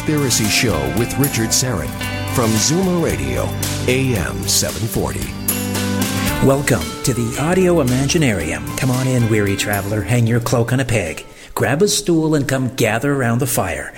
Conspiracy Show with Richard Syrett from Zoomer Radio, AM 740. Welcome to the Audio Imaginarium. Come on in, weary traveler. Hang your cloak on a peg. Grab a stool and come gather around the fire.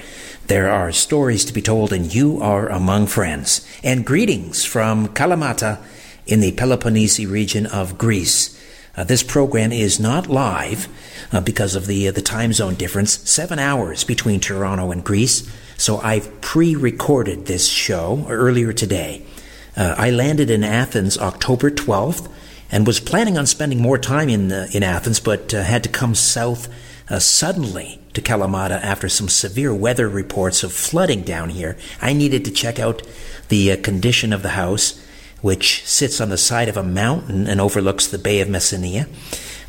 There are stories to be told, and you are among friends. And greetings from Kalamata in the Peloponnese region of Greece. Uh, this program is not live uh, because of the uh, the time zone difference, seven hours between Toronto and Greece. So I've pre-recorded this show earlier today. Uh, I landed in Athens October 12th and was planning on spending more time in uh, in Athens, but uh, had to come south uh, suddenly to Kalamata after some severe weather reports of flooding down here. I needed to check out the uh, condition of the house, which sits on the side of a mountain and overlooks the Bay of Messina.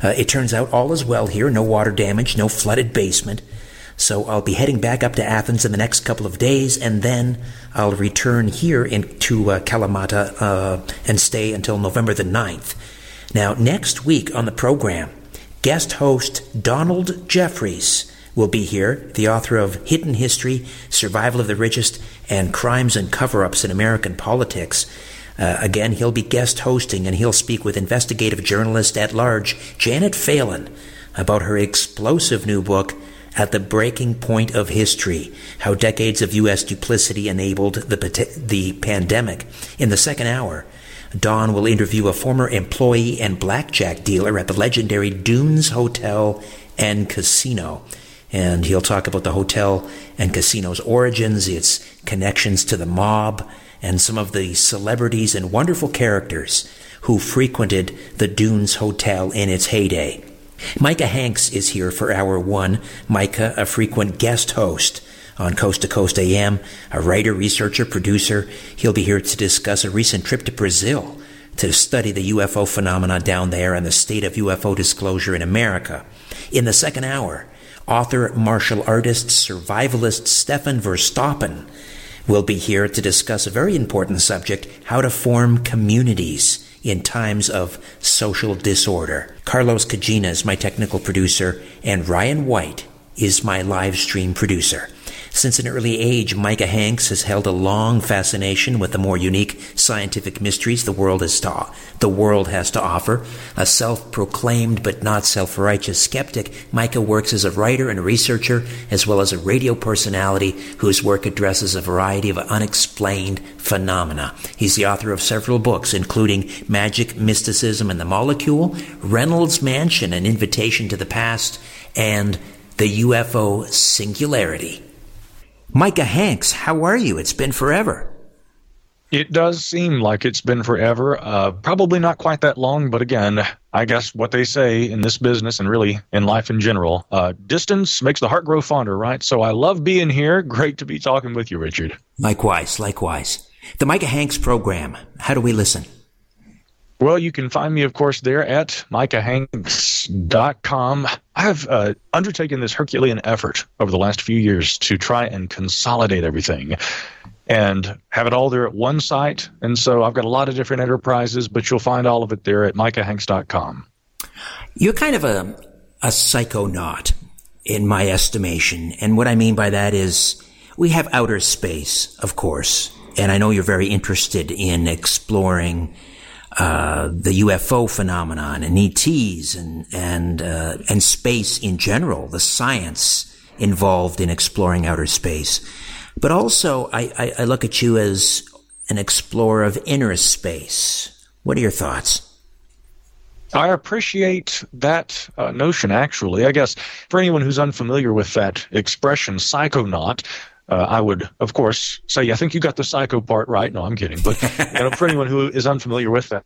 Uh, it turns out all is well here, no water damage, no flooded basement. So I'll be heading back up to Athens in the next couple of days, and then I'll return here into uh, Kalamata uh, and stay until November the 9th. Now, next week on the program, guest host Donald Jeffries will be here, the author of Hidden History, Survival of the Richest, and Crimes and Cover Ups in American Politics. Uh, again, he'll be guest hosting and he'll speak with investigative journalist at large Janet Phelan about her explosive new book, At the Breaking Point of History How Decades of U.S. Duplicity Enabled the, the Pandemic. In the second hour, Don will interview a former employee and blackjack dealer at the legendary Dunes Hotel and Casino. And he'll talk about the hotel and casino's origins, its connections to the mob, and some of the celebrities and wonderful characters who frequented the Dunes Hotel in its heyday. Micah Hanks is here for hour one. Micah, a frequent guest host on Coast to Coast AM, a writer, researcher, producer. He'll be here to discuss a recent trip to Brazil to study the UFO phenomena down there and the state of UFO disclosure in America. In the second hour, author, martial artist, survivalist Stefan Verstappen will be here to discuss a very important subject how to form communities in times of social disorder. Carlos Kajina is my technical producer, and Ryan White is my live stream producer. Since an early age, Micah Hanks has held a long fascination with the more unique scientific mysteries the world has to, the world has to offer. A self-proclaimed but not self-righteous skeptic, Micah works as a writer and researcher, as well as a radio personality whose work addresses a variety of unexplained phenomena. He's the author of several books, including Magic, Mysticism, and the Molecule, Reynolds Mansion, An Invitation to the Past, and The UFO Singularity. Micah Hanks, how are you? It's been forever. It does seem like it's been forever. Uh, probably not quite that long, but again, I guess what they say in this business and really in life in general, uh, distance makes the heart grow fonder, right? So I love being here. Great to be talking with you, Richard. Likewise, likewise. The Micah Hanks program. How do we listen? Well, you can find me, of course, there at micahhanks.com. I have uh, undertaken this Herculean effort over the last few years to try and consolidate everything and have it all there at one site. And so I've got a lot of different enterprises, but you'll find all of it there at micahhanks.com. You're kind of a, a psychonaut in my estimation. And what I mean by that is we have outer space, of course, and I know you're very interested in exploring uh, the UFO phenomenon and ETs and and uh, and space in general, the science involved in exploring outer space. But also, I, I, I look at you as an explorer of inner space. What are your thoughts? I appreciate that uh, notion, actually. I guess for anyone who's unfamiliar with that expression, psychonaut, uh, I would, of course, say, I think you got the psycho part right. No, I'm kidding. But you know, for anyone who is unfamiliar with that,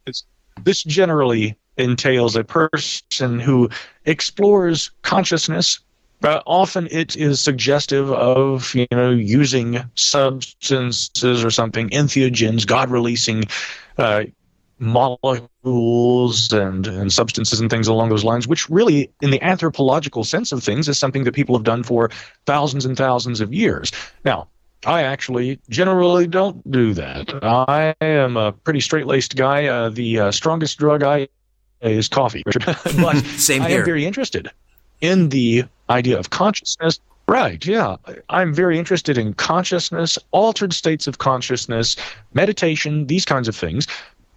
this generally entails a person who explores consciousness. Uh, often it is suggestive of you know using substances or something, entheogens, God releasing uh, molecules and, and substances and things along those lines, which really, in the anthropological sense of things, is something that people have done for thousands and thousands of years. Now, I actually generally don't do that. I am a pretty straight laced guy. Uh, the uh, strongest drug I is coffee, Richard. but Same I am very interested in the idea of consciousness. Right, yeah. I'm very interested in consciousness, altered states of consciousness, meditation, these kinds of things.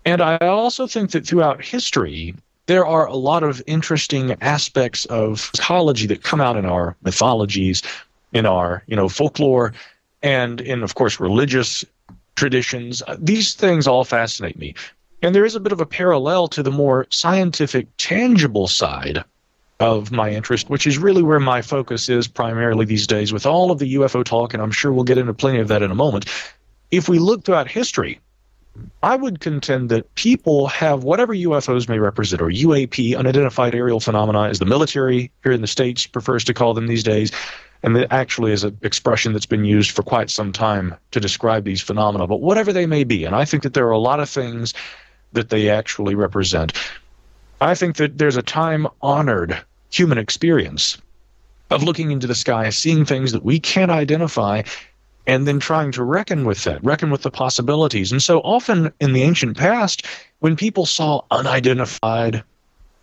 And I also think that throughout history, there are a lot of interesting aspects of psychology that come out in our mythologies, in our, you know, folklore, and in, of course, religious traditions. Uh, these things all fascinate me. And there is a bit of a parallel to the more scientific, tangible side of my interest, which is really where my focus is primarily these days with all of the UFO talk, and I'm sure we'll get into plenty of that in a moment. If we look throughout history, I would contend that people have whatever UFOs may represent, or UAP, unidentified aerial phenomena, as the military here in the States prefers to call them these days, and that actually is an expression that's been used for quite some time to describe these phenomena, but whatever they may be. And I think that there are a lot of things that they actually represent. I think that there's a time honored human experience of looking into the sky, seeing things that we can't identify, and then trying to reckon with that, reckon with the possibilities. And so often in the ancient past, when people saw unidentified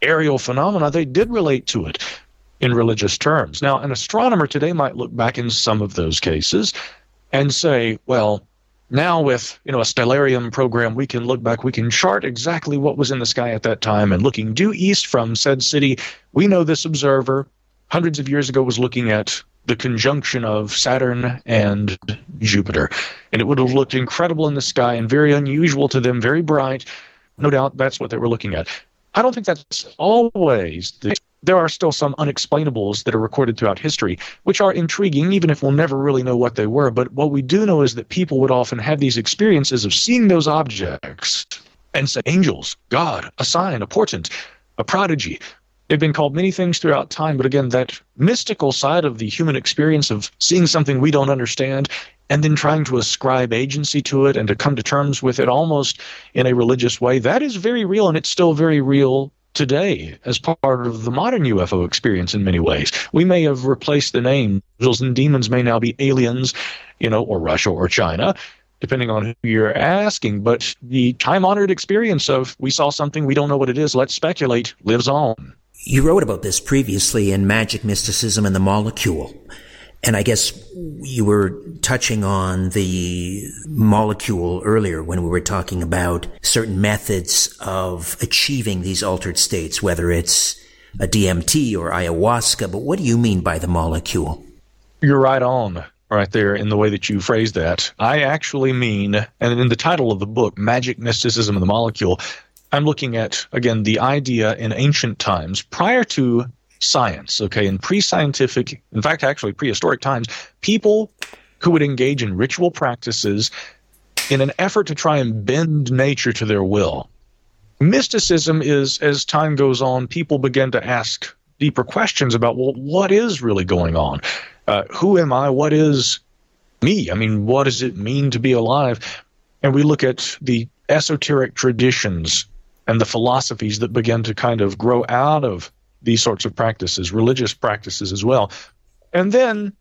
aerial phenomena, they did relate to it in religious terms. Now, an astronomer today might look back in some of those cases and say, well, now with you know a stellarium program we can look back we can chart exactly what was in the sky at that time and looking due east from said city we know this observer hundreds of years ago was looking at the conjunction of Saturn and Jupiter. And it would have looked incredible in the sky and very unusual to them, very bright. No doubt that's what they were looking at. I don't think that's always the there are still some unexplainables that are recorded throughout history, which are intriguing, even if we'll never really know what they were. But what we do know is that people would often have these experiences of seeing those objects and say, angels, God, a sign, a portent, a prodigy. They've been called many things throughout time, but again, that mystical side of the human experience of seeing something we don't understand and then trying to ascribe agency to it and to come to terms with it almost in a religious way, that is very real and it's still very real today as part of the modern UFO experience in many ways. We may have replaced the name. Angels and demons may now be aliens, you know, or Russia or China, depending on who you're asking. But the time honored experience of we saw something, we don't know what it is, let's speculate, lives on. You wrote about this previously in Magic Mysticism and the Molecule. And I guess you were touching on the molecule earlier when we were talking about certain methods of achieving these altered states, whether it's a DMT or ayahuasca. But what do you mean by the molecule? You're right on right there in the way that you phrased that. I actually mean, and in the title of the book, Magic Mysticism and the Molecule, I'm looking at, again, the idea in ancient times prior to science, okay, in pre scientific, in fact, actually prehistoric times, people who would engage in ritual practices in an effort to try and bend nature to their will. Mysticism is, as time goes on, people begin to ask deeper questions about, well, what is really going on? Uh, who am I? What is me? I mean, what does it mean to be alive? And we look at the esoteric traditions and the philosophies that begin to kind of grow out of these sorts of practices, religious practices as well. And then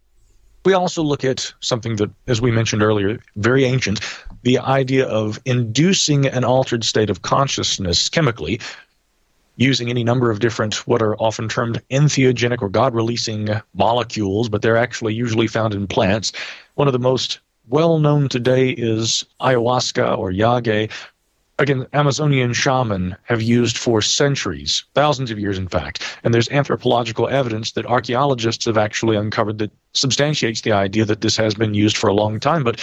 we also look at something that, as we mentioned earlier, very ancient the idea of inducing an altered state of consciousness chemically using any number of different, what are often termed entheogenic or God releasing molecules, but they're actually usually found in plants. One of the most well known today is ayahuasca or yage. Again, Amazonian shaman have used for centuries, thousands of years, in fact. And there's anthropological evidence that archaeologists have actually uncovered that substantiates the idea that this has been used for a long time. But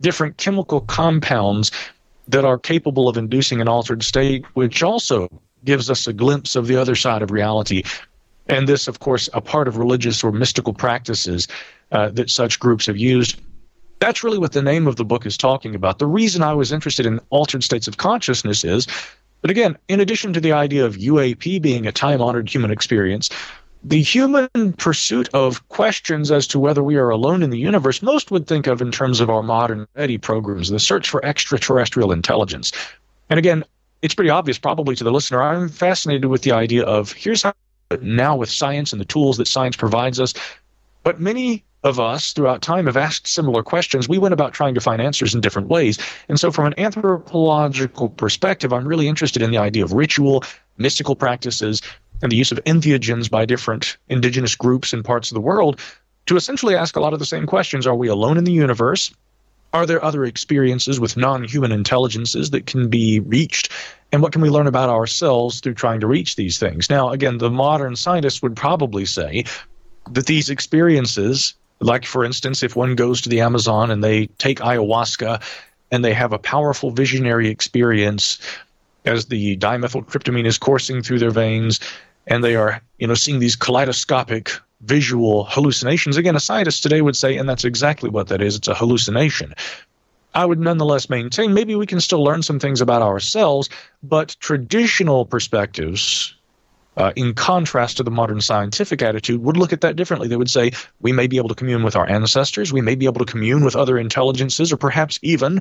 different chemical compounds that are capable of inducing an altered state, which also gives us a glimpse of the other side of reality. And this, of course, a part of religious or mystical practices uh, that such groups have used that's really what the name of the book is talking about. The reason I was interested in altered states of consciousness is but again, in addition to the idea of UAP being a time honored human experience, the human pursuit of questions as to whether we are alone in the universe, most would think of in terms of our modern SETI programs, the search for extraterrestrial intelligence. And again, it's pretty obvious probably to the listener. I'm fascinated with the idea of here's how now with science and the tools that science provides us. But many of us throughout time have asked similar questions. We went about trying to find answers in different ways. And so, from an anthropological perspective, I'm really interested in the idea of ritual, mystical practices, and the use of entheogens by different indigenous groups in parts of the world to essentially ask a lot of the same questions Are we alone in the universe? Are there other experiences with non human intelligences that can be reached? And what can we learn about ourselves through trying to reach these things? Now, again, the modern scientist would probably say that these experiences like, for instance, if one goes to the Amazon and they take ayahuasca and they have a powerful visionary experience as the dimethyltryptamine is coursing through their veins and they are, you know, seeing these kaleidoscopic visual hallucinations. Again, a scientist today would say, and that's exactly what that is it's a hallucination. I would nonetheless maintain maybe we can still learn some things about ourselves, but traditional perspectives uh, in contrast to the modern scientific attitude, would look at that differently. They would say, we may be able to commune with our ancestors, we may be able to commune with other intelligences, or perhaps even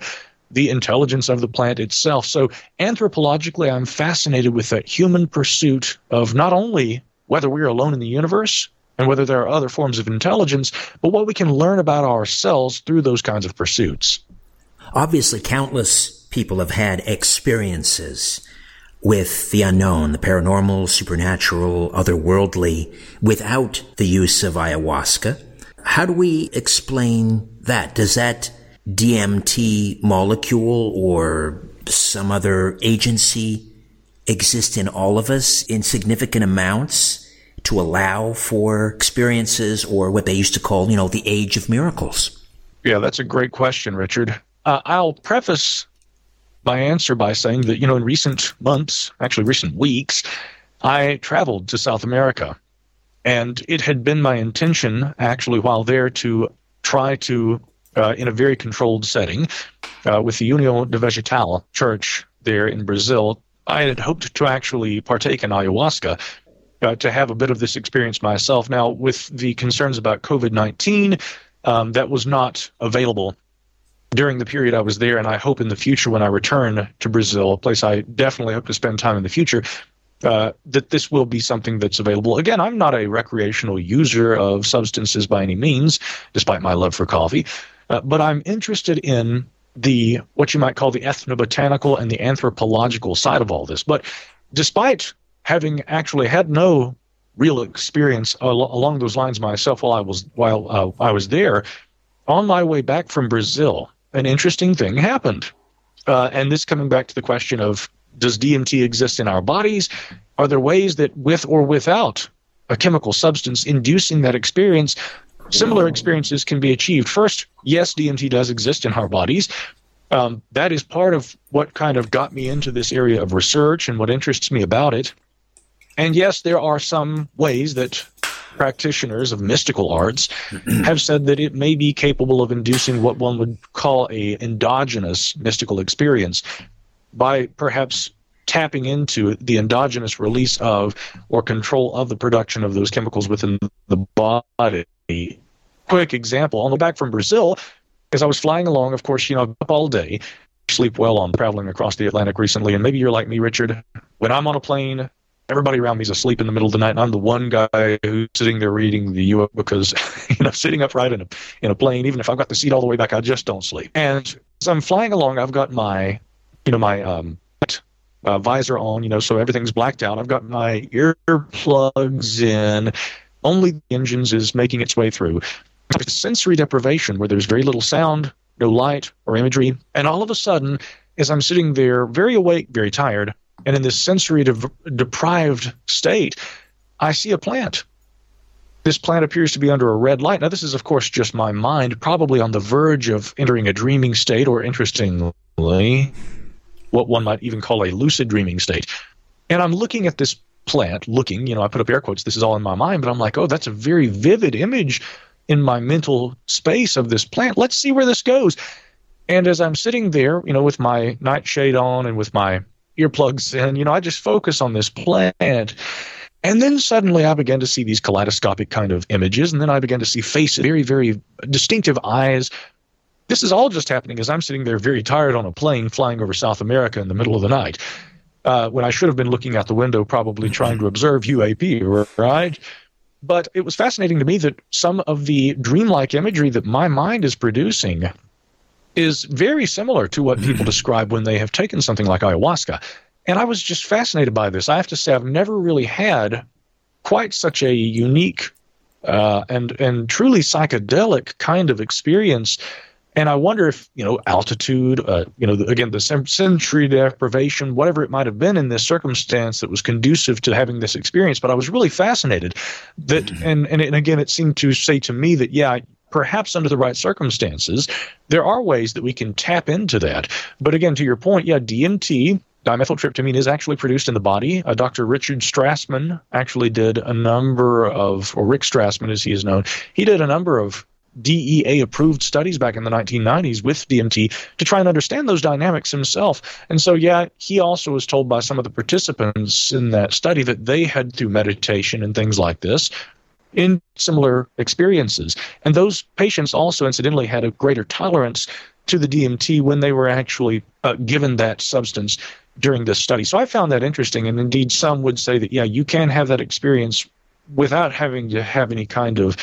the intelligence of the plant itself. So, anthropologically, I'm fascinated with that human pursuit of not only whether we're alone in the universe and whether there are other forms of intelligence, but what we can learn about ourselves through those kinds of pursuits. Obviously, countless people have had experiences with the unknown, the paranormal, supernatural, otherworldly, without the use of ayahuasca. How do we explain that? Does that DMT molecule or some other agency exist in all of us in significant amounts to allow for experiences or what they used to call, you know, the age of miracles? Yeah, that's a great question, Richard. Uh, I'll preface my answer by saying that, you know, in recent months, actually recent weeks, I traveled to South America. And it had been my intention, actually, while there, to try to, uh, in a very controlled setting, uh, with the União do Vegetal Church there in Brazil, I had hoped to actually partake in ayahuasca. Uh, to have a bit of this experience myself. Now, with the concerns about COVID 19, um, that was not available during the period I was there, and I hope in the future when I return to Brazil, a place I definitely hope to spend time in the future, uh, that this will be something that's available. Again, I'm not a recreational user of substances by any means, despite my love for coffee, uh, but I'm interested in the what you might call the ethnobotanical and the anthropological side of all this. But despite having actually had no real experience al- along those lines myself while I was while uh, I was there, on my way back from Brazil, an interesting thing happened. Uh, and this coming back to the question of does DMT exist in our bodies? Are there ways that, with or without a chemical substance inducing that experience, similar experiences can be achieved? First, yes, DMT does exist in our bodies. Um, that is part of what kind of got me into this area of research and what interests me about it. And yes, there are some ways that practitioners of mystical arts have said that it may be capable of inducing what one would call a endogenous mystical experience by perhaps tapping into the endogenous release of or control of the production of those chemicals within the body. Quick example on the back from Brazil, as I was flying along, of course, you know, up all day, sleep well on traveling across the Atlantic recently, and maybe you're like me, Richard. When I'm on a plane, everybody around me is asleep in the middle of the night, and I'm the one guy who's sitting there reading the U because you know sitting upright in a in a plane, even if I've got the seat all the way back, I just don't sleep. And as I'm flying along, I've got my you know my um, uh, visor on, you know, so everything's blacked out. I've got my earplugs in. Only the engines is making its way through. It's Sensory deprivation, where there's very little sound, no light or imagery. And all of a sudden, as I'm sitting there, very awake, very tired, and in this sensory de- deprived state, I see a plant. This plant appears to be under a red light. Now, this is, of course, just my mind, probably on the verge of entering a dreaming state, or interestingly, what one might even call a lucid dreaming state. And I'm looking at this plant, looking, you know, I put up air quotes, this is all in my mind, but I'm like, oh, that's a very vivid image in my mental space of this plant. Let's see where this goes. And as I'm sitting there, you know, with my nightshade on and with my earplugs in, you know, I just focus on this plant. And then suddenly I began to see these kaleidoscopic kind of images. And then I began to see faces, very, very distinctive eyes. This is all just happening as I'm sitting there very tired on a plane flying over South America in the middle of the night. Uh, when I should have been looking out the window, probably trying to observe UAP, right? But it was fascinating to me that some of the dreamlike imagery that my mind is producing is very similar to what people describe when they have taken something like ayahuasca. And I was just fascinated by this. I have to say, I've never really had quite such a unique uh, and and truly psychedelic kind of experience and I wonder if, you know, altitude, uh, you know, again, the sensory deprivation, whatever it might have been in this circumstance that was conducive to having this experience. But I was really fascinated that, mm-hmm. and, and, and again, it seemed to say to me that, yeah, perhaps under the right circumstances, there are ways that we can tap into that. But again, to your point, yeah, DMT, dimethyltryptamine is actually produced in the body. Uh, Dr. Richard Strassman actually did a number of, or Rick Strassman as he is known, he did a number of DEA approved studies back in the 1990s with DMT to try and understand those dynamics himself. And so, yeah, he also was told by some of the participants in that study that they had, through meditation and things like this, in similar experiences. And those patients also, incidentally, had a greater tolerance to the DMT when they were actually uh, given that substance during this study. So I found that interesting. And indeed, some would say that, yeah, you can have that experience without having to have any kind of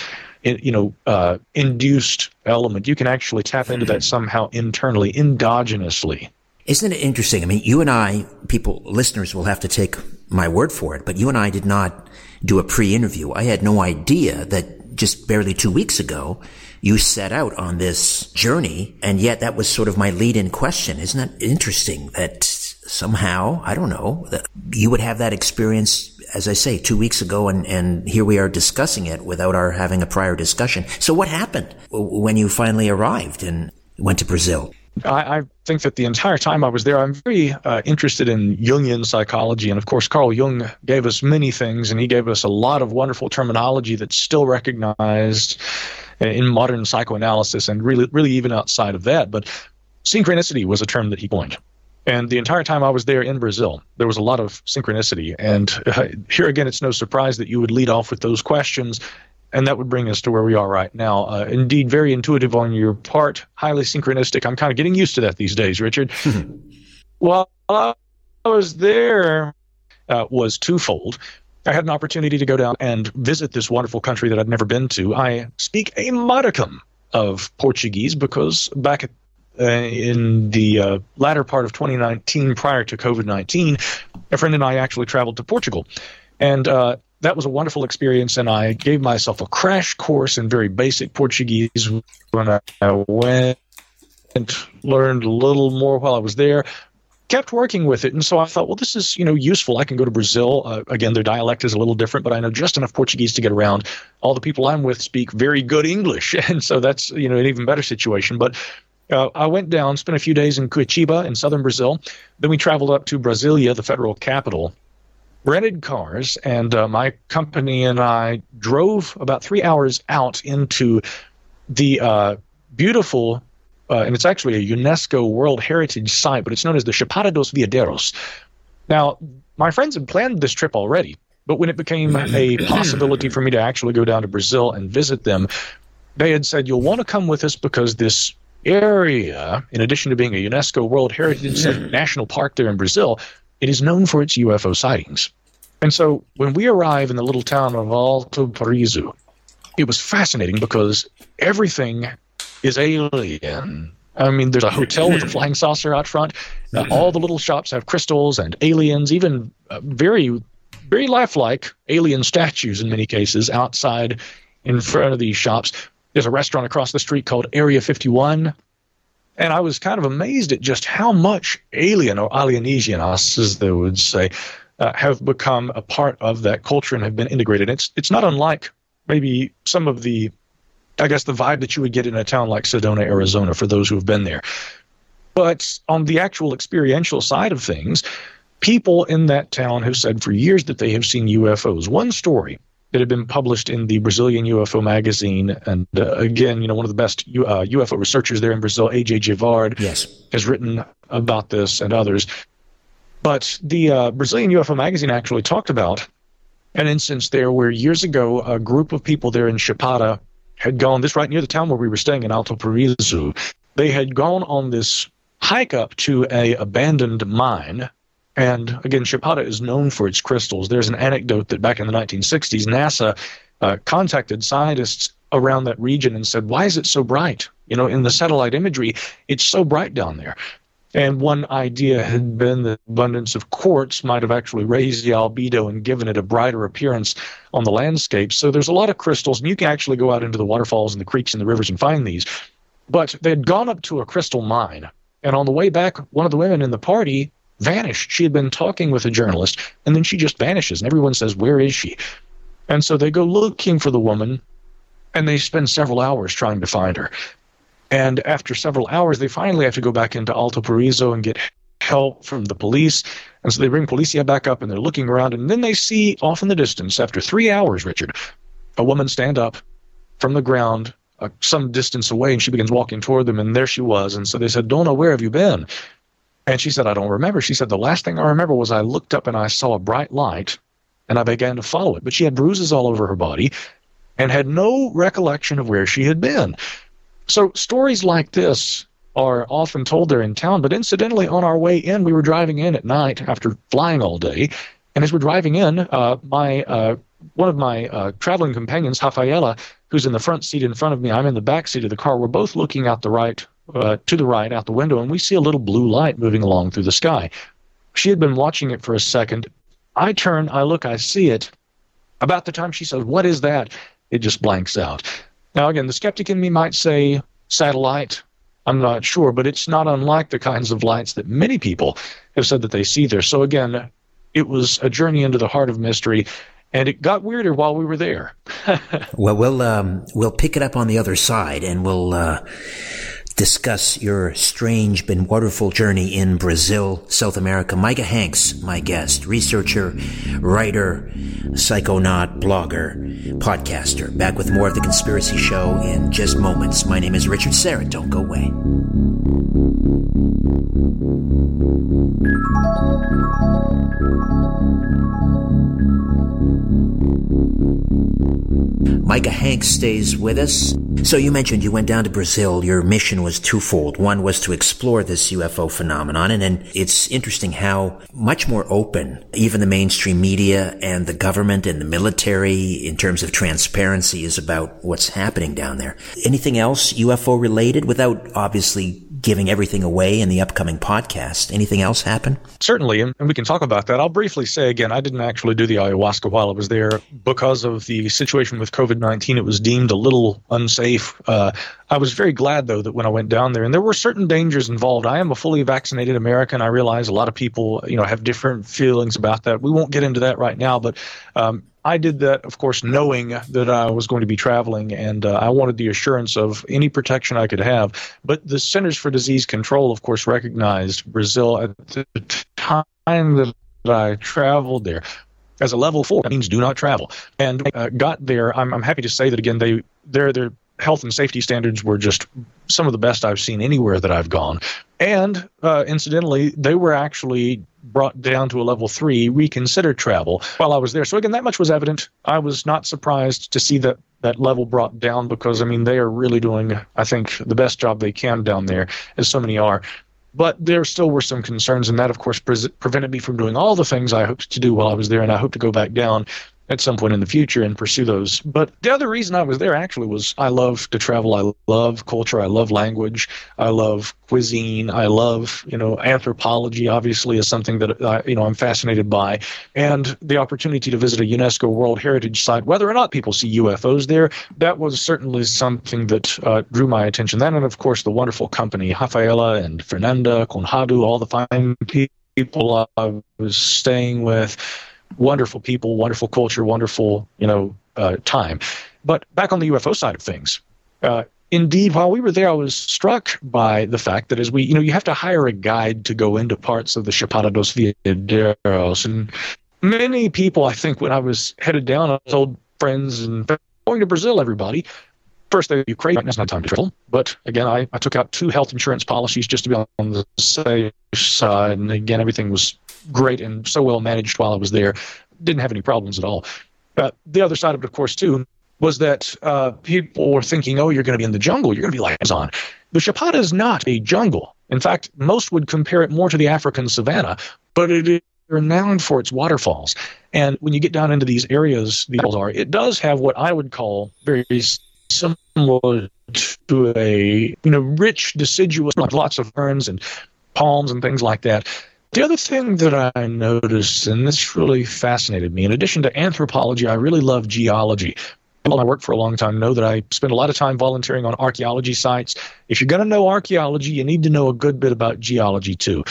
you know uh, induced element. You can actually tap into that somehow internally, endogenously. Isn't it interesting? I mean, you and I, people, listeners will have to take my word for it, but you and I did not do a pre-interview. I had no idea that just barely two weeks ago, you set out on this journey, and yet that was sort of my lead-in question. Isn't that interesting that somehow, I don't know, that you would have that experience as I say, two weeks ago, and, and here we are discussing it without our having a prior discussion. So, what happened when you finally arrived and went to Brazil? I, I think that the entire time I was there, I'm very uh, interested in Jungian psychology. And of course, Carl Jung gave us many things, and he gave us a lot of wonderful terminology that's still recognized in modern psychoanalysis and really, really even outside of that. But synchronicity was a term that he coined. And the entire time I was there in Brazil, there was a lot of synchronicity. And uh, here again, it's no surprise that you would lead off with those questions. And that would bring us to where we are right now. Uh, indeed, very intuitive on your part, highly synchronistic. I'm kind of getting used to that these days, Richard. well, I was there uh, was twofold. I had an opportunity to go down and visit this wonderful country that I'd never been to. I speak a modicum of Portuguese because back at uh, in the uh, latter part of 2019, prior to COVID 19, a friend and I actually traveled to Portugal. And uh, that was a wonderful experience, and I gave myself a crash course in very basic Portuguese when I went and learned a little more while I was there. Kept working with it, and so I thought, well, this is you know useful. I can go to Brazil. Uh, again, their dialect is a little different, but I know just enough Portuguese to get around. All the people I'm with speak very good English, and so that's you know an even better situation. But uh, I went down, spent a few days in Curitiba in southern Brazil. Then we traveled up to Brasilia, the federal capital, rented cars, and uh, my company and I drove about three hours out into the uh, beautiful, uh, and it's actually a UNESCO World Heritage Site, but it's known as the Chapada dos Veadeiros. Now, my friends had planned this trip already, but when it became a possibility for me to actually go down to Brazil and visit them, they had said, You'll want to come with us because this area, in addition to being a UNESCO World Heritage National Park there in Brazil, it is known for its UFO sightings. And so when we arrive in the little town of Alto Paraíso, it was fascinating because everything is alien. I mean, there's a hotel with a flying saucer out front. Uh, all the little shops have crystals and aliens, even uh, very, very lifelike alien statues in many cases outside in front of these shops. There's a restaurant across the street called Area 51. And I was kind of amazed at just how much alien or alienígenas, as they would say, uh, have become a part of that culture and have been integrated. It's it's not unlike maybe some of the, I guess, the vibe that you would get in a town like Sedona, Arizona, for those who have been there. But on the actual experiential side of things, people in that town have said for years that they have seen UFOs. One story that had been published in the Brazilian UFO magazine, and uh, again, you know, one of the best U- uh, UFO researchers there in Brazil, AJ Gevaerd, yes. has written about this and others. But the uh, Brazilian UFO magazine actually talked about an instance there where years ago a group of people there in Chapada had gone, this right near the town where we were staying in Alto Paraíso, they had gone on this hike up to a abandoned mine. And again, Chapada is known for its crystals. There's an anecdote that back in the 1960s, NASA uh, contacted scientists around that region and said, "Why is it so bright? You know, in the satellite imagery, it's so bright down there." And one idea had been that abundance of quartz might have actually raised the albedo and given it a brighter appearance on the landscape. So there's a lot of crystals, and you can actually go out into the waterfalls and the creeks and the rivers and find these. But they had gone up to a crystal mine and on the way back, one of the women in the party vanished. She had been talking with a journalist, and then she just vanishes, and everyone says, Where is she? And so they go looking for the woman, and they spend several hours trying to find her. And after several hours, they finally have to go back into Alto Paraíso and get help from the police. And so they bring Policia back up, and they're looking around, and then they see off in the distance, after three hours, Richard, a woman stand up from the ground uh, some distance away, and she begins walking toward them, and there she was. And so they said, Donna, where have you been? And she said, I don't remember. She said, The last thing I remember was I looked up and I saw a bright light, and I began to follow it. But she had bruises all over her body and had no recollection of where she had been. So stories like this are often told there in town. But incidentally, on our way in, we were driving in at night after flying all day. And as we're driving in, uh, my uh, one of my uh, traveling companions, Rafaela, who's in the front seat in front of me. I'm in the back seat of the car. We're both looking out the right, uh, to the right, out the window, and we see a little blue light moving along through the sky. She had been watching it for a second. I turn, I look, I see it. About the time she says, What is that? It just blanks out. Now, again, the skeptic in me might say satellite. I'm not sure, but it's not unlike the kinds of lights that many people have said that they see there. So, again, it was a journey into the heart of mystery and it got weirder while we were there. well, we'll um, we'll pick it up on the other side, and we'll uh, discuss your strange but wonderful journey in Brazil, South America. Micah Hanks, my guest, researcher, writer, psychonaut, blogger, podcaster. Back with more of the Conspiracy Show in just moments. My name is Richard Syrett. Don't go away. Micah Hanks stays with us. So you mentioned you went down to Brazil. Your mission was twofold. One was to explore this UFO phenomenon. And then it's interesting how much more open even the mainstream media and the government and the military in terms of transparency is about what's happening down there. Anything else UFO related without obviously giving everything away in the upcoming podcast. Anything else happen? Certainly, and we can talk about that. I'll briefly say again, I didn't actually do the ayahuasca while I was there because of the situation with COVID 19. It was deemed a little unsafe. Uh, I was very glad, though, that when I went down there, and there were certain dangers involved. I am a fully vaccinated American. I realize a lot of people, you know, have different feelings about that. We won't get into that right now, but um, I did that, of course, knowing that I was going to be traveling, and uh, I wanted the assurance of any protection I could have. But the Centers for Disease Control, of course, recognized Brazil at the time that I traveled there as a level four. That means do not travel. And uh, got there. I'm, I'm happy to say that again. They their their health and safety standards were just some of the best I've seen anywhere that I've gone. And uh, incidentally, they were actually brought down to a level three, reconsidered travel while I was there. So again, that much was evident. I was not surprised to see that that level brought down because I mean they are really doing, I think, the best job they can down there, as so many are. But there still were some concerns, and that, of course, pre- prevented me from doing all the things I hoped to do while I was there, and I hope to go back down at some point in the future and pursue those. But the other reason I was there actually was I love to travel. I love culture. I love language. I love cuisine. I love, you know, anthropology obviously is something that, uh, you know, I'm fascinated by. And the opportunity to visit a UNESCO World Heritage Site, whether or not people see UFOs there, that was certainly something that uh, drew my attention. Then, and of course, the wonderful company, Rafaela and Fernanda, Conrado, all the fine people I was staying with wonderful people, wonderful culture, wonderful you know uh, time. But back on the UFO side of things, uh, indeed, while we were there, I was struck by the fact that as we you know you have to hire a guide to go into parts of the Chapada dos Veadeiros, and many people, I think, when I was headed down, I told friends and going to Brazil, everybody. First, they you crazy. Right now's not time to travel. But again, I, I took out two health insurance policies just to be on the safe side. And again, everything was great and so well managed while I was there. Didn't have any problems at all. Uh, the other side of it, of course, too, was that uh, people were thinking, oh, you're going to be in the jungle. You're going to be like Amazon. The Chapada is not a jungle. In fact, most would compare it more to the African savannah, but it is renowned for its waterfalls. And when you get down into these areas, the are, it does have what I would call very similar to a you know rich deciduous, like lots of ferns and palms and things like that. The other thing that I noticed, and this really fascinated me, in addition to anthropology, I really love geology. People I work for a long time know that I spend a lot of time volunteering on archaeology sites. If you're going to know archaeology, you need to know a good bit about geology too.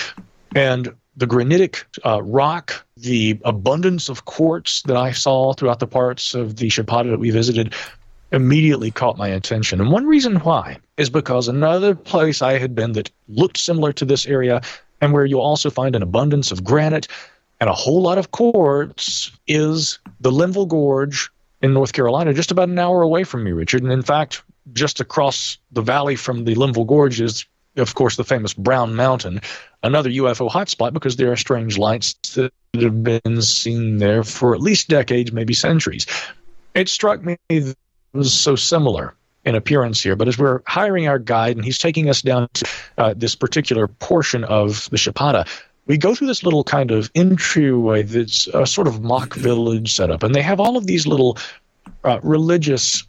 And the granitic uh, rock, the abundance of quartz that I saw throughout the parts of the Chapada that we visited immediately caught my attention. And one reason why is because another place I had been that looked similar to this area and where you'll also find an abundance of granite and a whole lot of quartz is the Linville Gorge in North Carolina, just about an hour away from me, Richard. And in fact, just across the valley from the Linville Gorge is, of course, the famous Brown Mountain, another UFO hotspot because there are strange lights that have been seen there for at least decades, maybe centuries. It struck me that it was so similar in appearance here. But as we're hiring our guide and he's taking us down to uh, this particular portion of the Chapada, we go through this little kind of entryway that's a sort of mock village setup. And they have all of these little uh, religious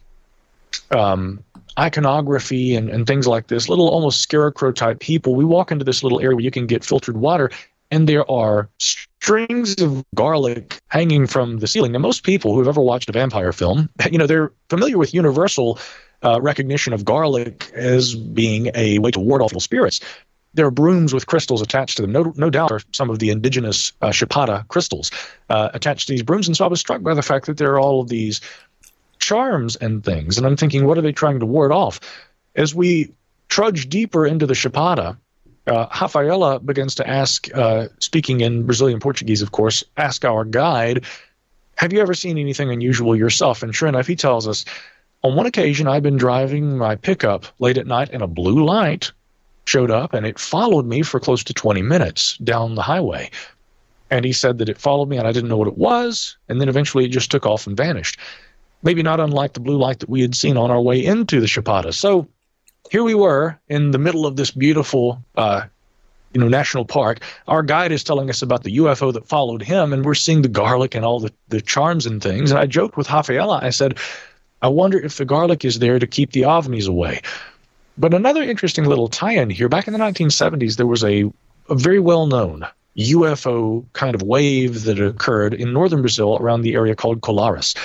um, iconography and, and things like this, little almost scarecrow type people. We walk into this little area where you can get filtered water, and there are strings of garlic hanging from the ceiling. Now, most people who have ever watched a vampire film, you know, they're familiar with Universal uh, recognition of garlic as being a way to ward off evil spirits. There are brooms with crystals attached to them. No, no doubt are some of the indigenous uh, Chapada crystals uh, attached to these brooms. And so I was struck by the fact that there are all of these charms and things. And I'm thinking, what are they trying to ward off? As we trudge deeper into the Chapada, uh, Rafaela begins to ask, uh, speaking in Brazilian Portuguese, of course, ask our guide, Have you ever seen anything unusual yourself? And sure enough, he tells us, on one occasion, I'd been driving my pickup late at night and a blue light showed up and it followed me for close to 20 minutes down the highway. And he said that it followed me and I didn't know what it was. And then eventually it just took off and vanished. Maybe not unlike the blue light that we had seen on our way into the Chapada. So here we were in the middle of this beautiful uh, you know, national park. Our guide is telling us about the UFO that followed him, and we're seeing the garlic and all the, the charms and things. And I joked with Rafaela, I said, I wonder if the garlic is there to keep the ovnis away. But another interesting little tie in here back in the 1970s, there was a, a very well known UFO kind of wave that occurred in northern Brazil around the area called Colares.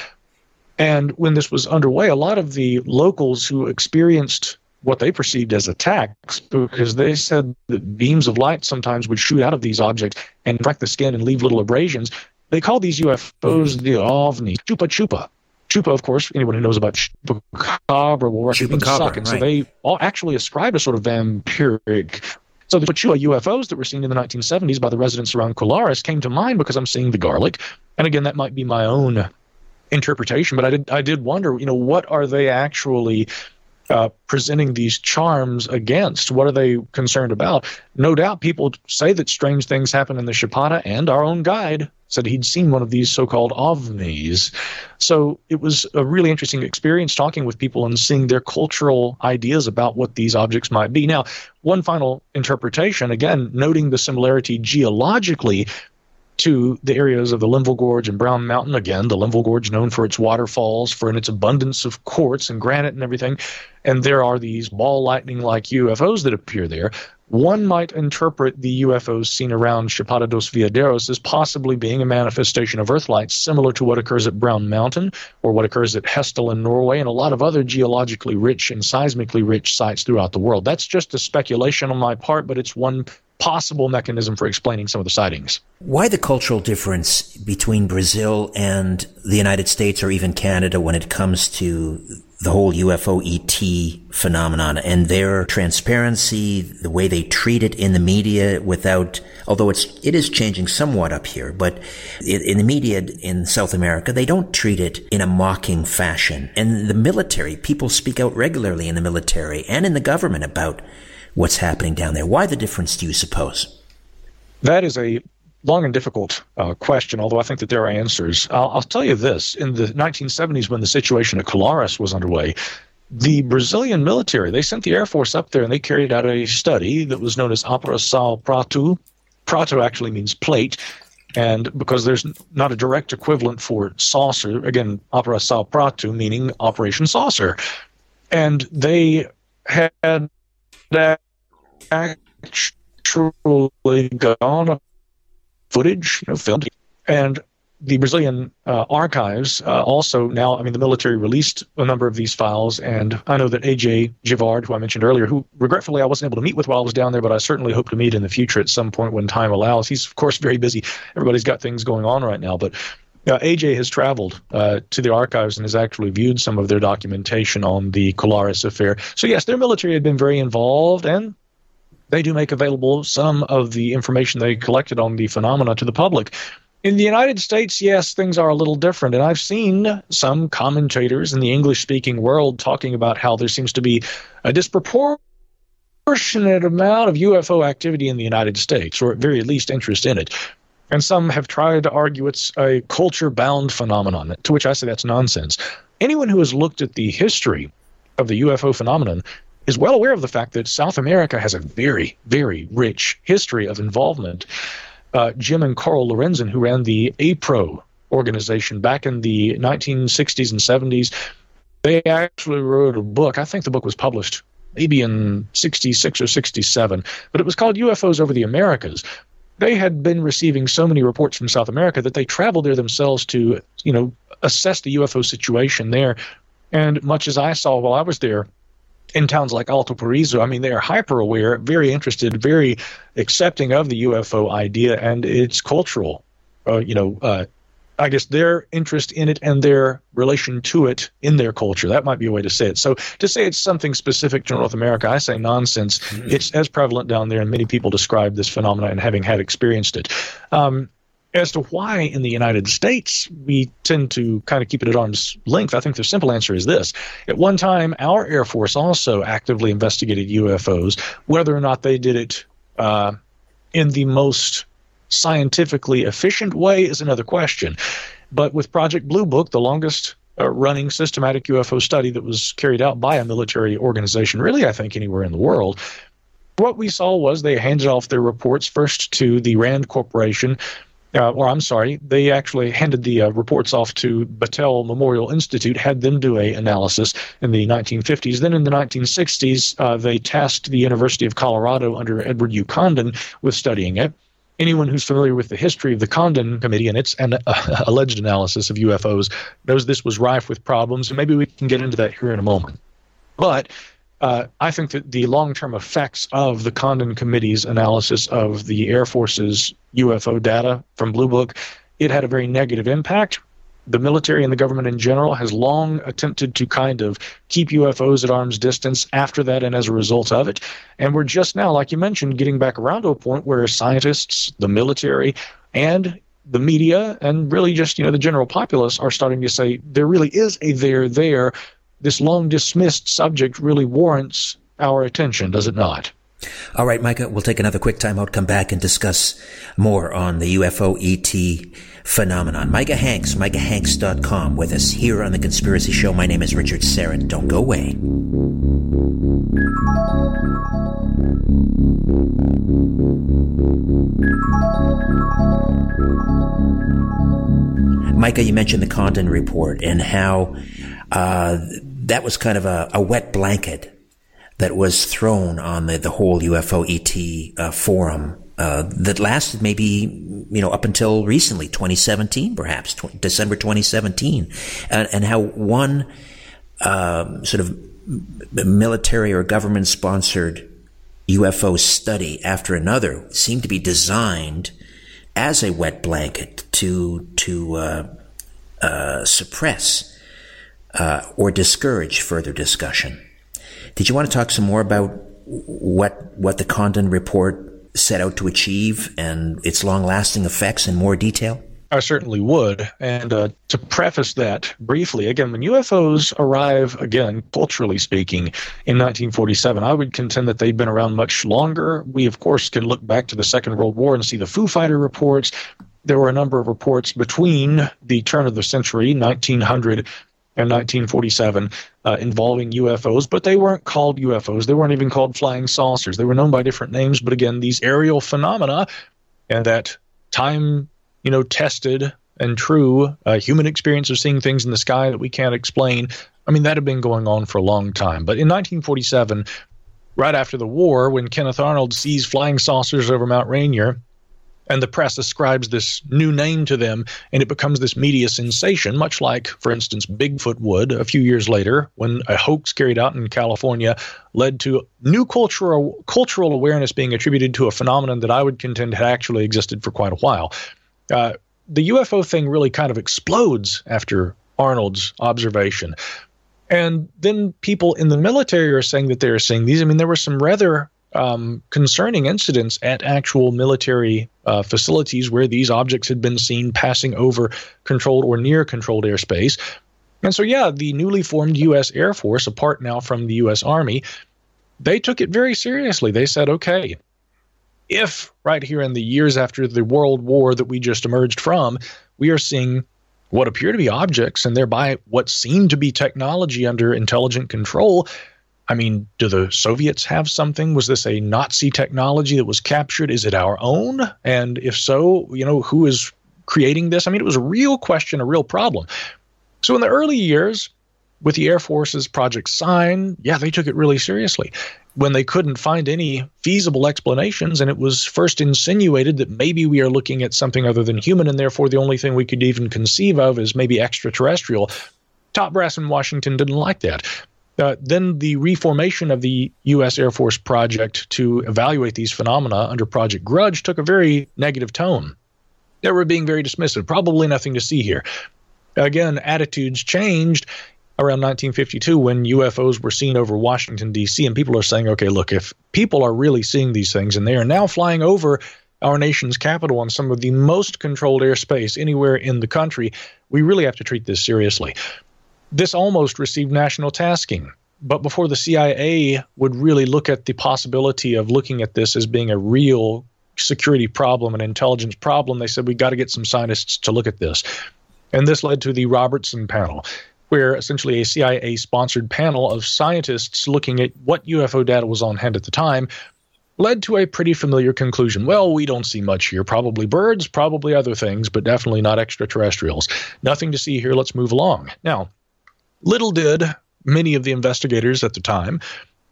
And when this was underway, a lot of the locals who experienced what they perceived as attacks, because they said that beams of light sometimes would shoot out of these objects and wreck the skin and leave little abrasions, they called these UFOs the ovnis, chupa chupa. Chupa, of course, anyone who knows about Chupacabra will recognize suck. And so they all actually ascribe a sort of vampiric. So the Chupa UFOs that were seen in the 1970s by the residents around Colares came to mind because I'm seeing the garlic. And again, that might be my own interpretation, but I did I did wonder, you know, what are they actually uh, presenting these charms against? What are they concerned about? No doubt people say that strange things happen in the Chapada, and our own guide said he'd seen one of these so-called ovnis. So it was a really interesting experience talking with people and seeing their cultural ideas about what these objects might be. Now, one final interpretation, again, noting the similarity geologically to the areas of the Linville Gorge and Brown Mountain. Again, the Linville Gorge known for its waterfalls, for its abundance of quartz and granite and everything. And there are these ball lightning like UFOs that appear there. One might interpret the UFOs seen around Chapada dos Veadeiros as possibly being a manifestation of Earthlights, similar to what occurs at Brown Mountain or what occurs at Hessdalen in Norway and a lot of other geologically rich and seismically rich sites throughout the world. That's just a speculation on my part, but it's one possible mechanism for explaining some of the sightings. Why the cultural difference between Brazil and the United States or even Canada when it comes to the whole UFO ET phenomenon and their transparency, the way they treat it in the media without, although it's, it is changing somewhat up here, but in the media in South America, they don't treat it in a mocking fashion. And the military, people speak out regularly in the military and in the government about what's happening down there. Why the difference, do you suppose? That is a long and difficult uh, question, although I think that there are answers. I'll, I'll, tell you this. In the 1970s, when the situation at Colares was underway, the Brazilian military, they sent the Air Force up there and they carried out a study that was known as Operação Prato. Prato actually means plate. And because there's not a direct equivalent for saucer, again, Operação Prato meaning Operation Saucer. And they had actually gone footage, you know, filmed. And the Brazilian uh, archives uh, also now, I mean, the military released a number of these files, and I know that AJ Gevaerd, who I mentioned earlier, who regretfully I wasn't able to meet with while I was down there, but I certainly hope to meet in the future at some point when time allows. He's of course very busy. Everybody's got things going on right now, but uh, AJ has traveled uh, to the archives and has actually viewed some of their documentation on the Colares affair. So yes, their military had been very involved, and they do make available some of the information they collected on the phenomena to the public. In the United States, yes, things are a little different. And I've seen some commentators in the English speaking world talking about how there seems to be a disproportionate amount of UFO activity in the United States, or at very least interest in it. And some have tried to argue it's a culture bound phenomenon, to which I say that's nonsense. Anyone who has looked at the history of the UFO phenomenon is well aware of the fact that South America has a very, very rich history of involvement. Uh, Jim and Coral Lorenzen, who ran the APRO organization back in the 1960s and 70s, they actually wrote a book. I think the book was published maybe in 66 or 67, but it was called UFOs Over the Americas. They had been receiving so many reports from South America that they traveled there themselves to, you know, assess the UFO situation there. And much as I saw while I was there, in towns like Alto Paraíso, I mean, they are hyper aware, very interested, very accepting of the UFO idea and its cultural, uh, you know, uh, I guess their interest in it and their relation to it in their culture. That might be a way to say it. So to say it's something specific to North America, I say nonsense. Mm-hmm. It's as prevalent down there, and many people describe this phenomenon and having had experienced it. Um, as to why in the United States we tend to kind of keep it at arm's length, I think the simple answer is this. At one time, our Air Force also actively investigated UFOs. Whether or not they did it uh, in the most scientifically efficient way is another question. But with Project Blue Book, the longest uh, running systematic UFO study that was carried out by a military organization, really, I think, anywhere in the world, what we saw was they handed off their reports first to the RAND Corporation, uh, or I'm sorry, they actually handed the uh, reports off to Battelle Memorial Institute, had them do a analysis in the 1950s. Then in the 1960s, uh, they tasked the University of Colorado under Edward U. Condon with studying it. Anyone who's familiar with the history of the Condon Committee and its an, uh, alleged analysis of UFOs knows this was rife with problems, and maybe we can get into that here in a moment. But uh, I think that the long term effects of the Condon Committee's analysis of the Air Force's UFO data from Blue Book, it had a very negative impact. The military and the government in general has long attempted to kind of keep UFOs at arm's distance after that and as a result of it. And we're just now, like you mentioned, getting back around to a point where scientists, the military, and the media and really just you know the general populace are starting to say there really is a there there this long dismissed subject really warrants our attention, does it not? All right, Micah, we'll take another quick time out, come back and discuss more on the UFO ET phenomenon. Micah Hanks, MicahHanks.com with us here on The Conspiracy Show. My name is Richard Syrett. Don't go away. Micah, you mentioned the Condon report and how uh, that was kind of a, a, wet blanket that was thrown on the, the whole UFO ET uh, forum uh, that lasted maybe you know up until recently, 2017, perhaps December 2017, and, and how one um, sort of military or government sponsored UFO study after another seemed to be designed as a wet blanket to to uh, uh, suppress uh, or discourage further discussion. Did you want to talk some more about what what the Condon report set out to achieve and its long lasting effects in more detail? I certainly would. And uh, to preface that briefly, again, when UFOs arrive, again, culturally speaking, in 1947, I would contend that they've been around much longer. We, of course, can look back to the Second World War and see the Foo Fighter reports. There were a number of reports between the turn of the century, 1900 and 1947 uh, involving UFOs, but they weren't called UFOs. They weren't even called flying saucers. They were known by different names, but again, these aerial phenomena and that time you know, tested and true uh, human experience of seeing things in the sky that we can't explain. I mean, that had been going on for a long time. But in 1947, right after the war, when Kenneth Arnold sees flying saucers over Mount Rainier, and the press ascribes this new name to them, and it becomes this media sensation, much like, for instance, Bigfoot would a few years later, when a hoax carried out in California led to new cultural cultural awareness being attributed to a phenomenon that I would contend had actually existed for quite a while. Uh, the UFO thing really kind of explodes after Arnold's observation. And then people in the military are saying that they're seeing these. I mean, there were some rather um, concerning incidents at actual military uh, facilities where these objects had been seen passing over controlled or near controlled airspace. And so, yeah, the newly formed U.S. Air Force, apart now from the U.S. Army, they took it very seriously. They said, okay, if right here in the years after the World War that we just emerged from, we are seeing what appear to be objects and thereby what seem to be technology under intelligent control. I mean, do the Soviets have something? Was this a Nazi technology that was captured? Is it our own? And if so, you know, who is creating this? I mean, it was a real question, a real problem. So in the early years, with the Air Force's Project Sign, yeah, they took it really seriously when they couldn't find any feasible explanations, and it was first insinuated that maybe we are looking at something other than human, and therefore the only thing we could even conceive of is maybe extraterrestrial. Top brass in Washington didn't like that. Uh, then the reformation of the U.S. Air Force project to evaluate these phenomena under Project Grudge took a very negative tone. They were being very dismissive. Probably nothing to see here. Again, attitudes changed, around 1952 when UFOs were seen over Washington, D.C., and people are saying, okay, look, if people are really seeing these things and they are now flying over our nation's capital on some of the most controlled airspace anywhere in the country, we really have to treat this seriously. This almost received national tasking. But before the CIA would really look at the possibility of looking at this as being a real security problem, an intelligence problem, they said, we got to get some scientists to look at this. And this led to the Robertson panel where essentially a CIA sponsored panel of scientists looking at what UFO data was on hand at the time led to a pretty familiar conclusion. Well, we don't see much here. Probably birds, probably other things, but definitely not extraterrestrials. Nothing to see here. Let's move along. Now, little did many of the investigators at the time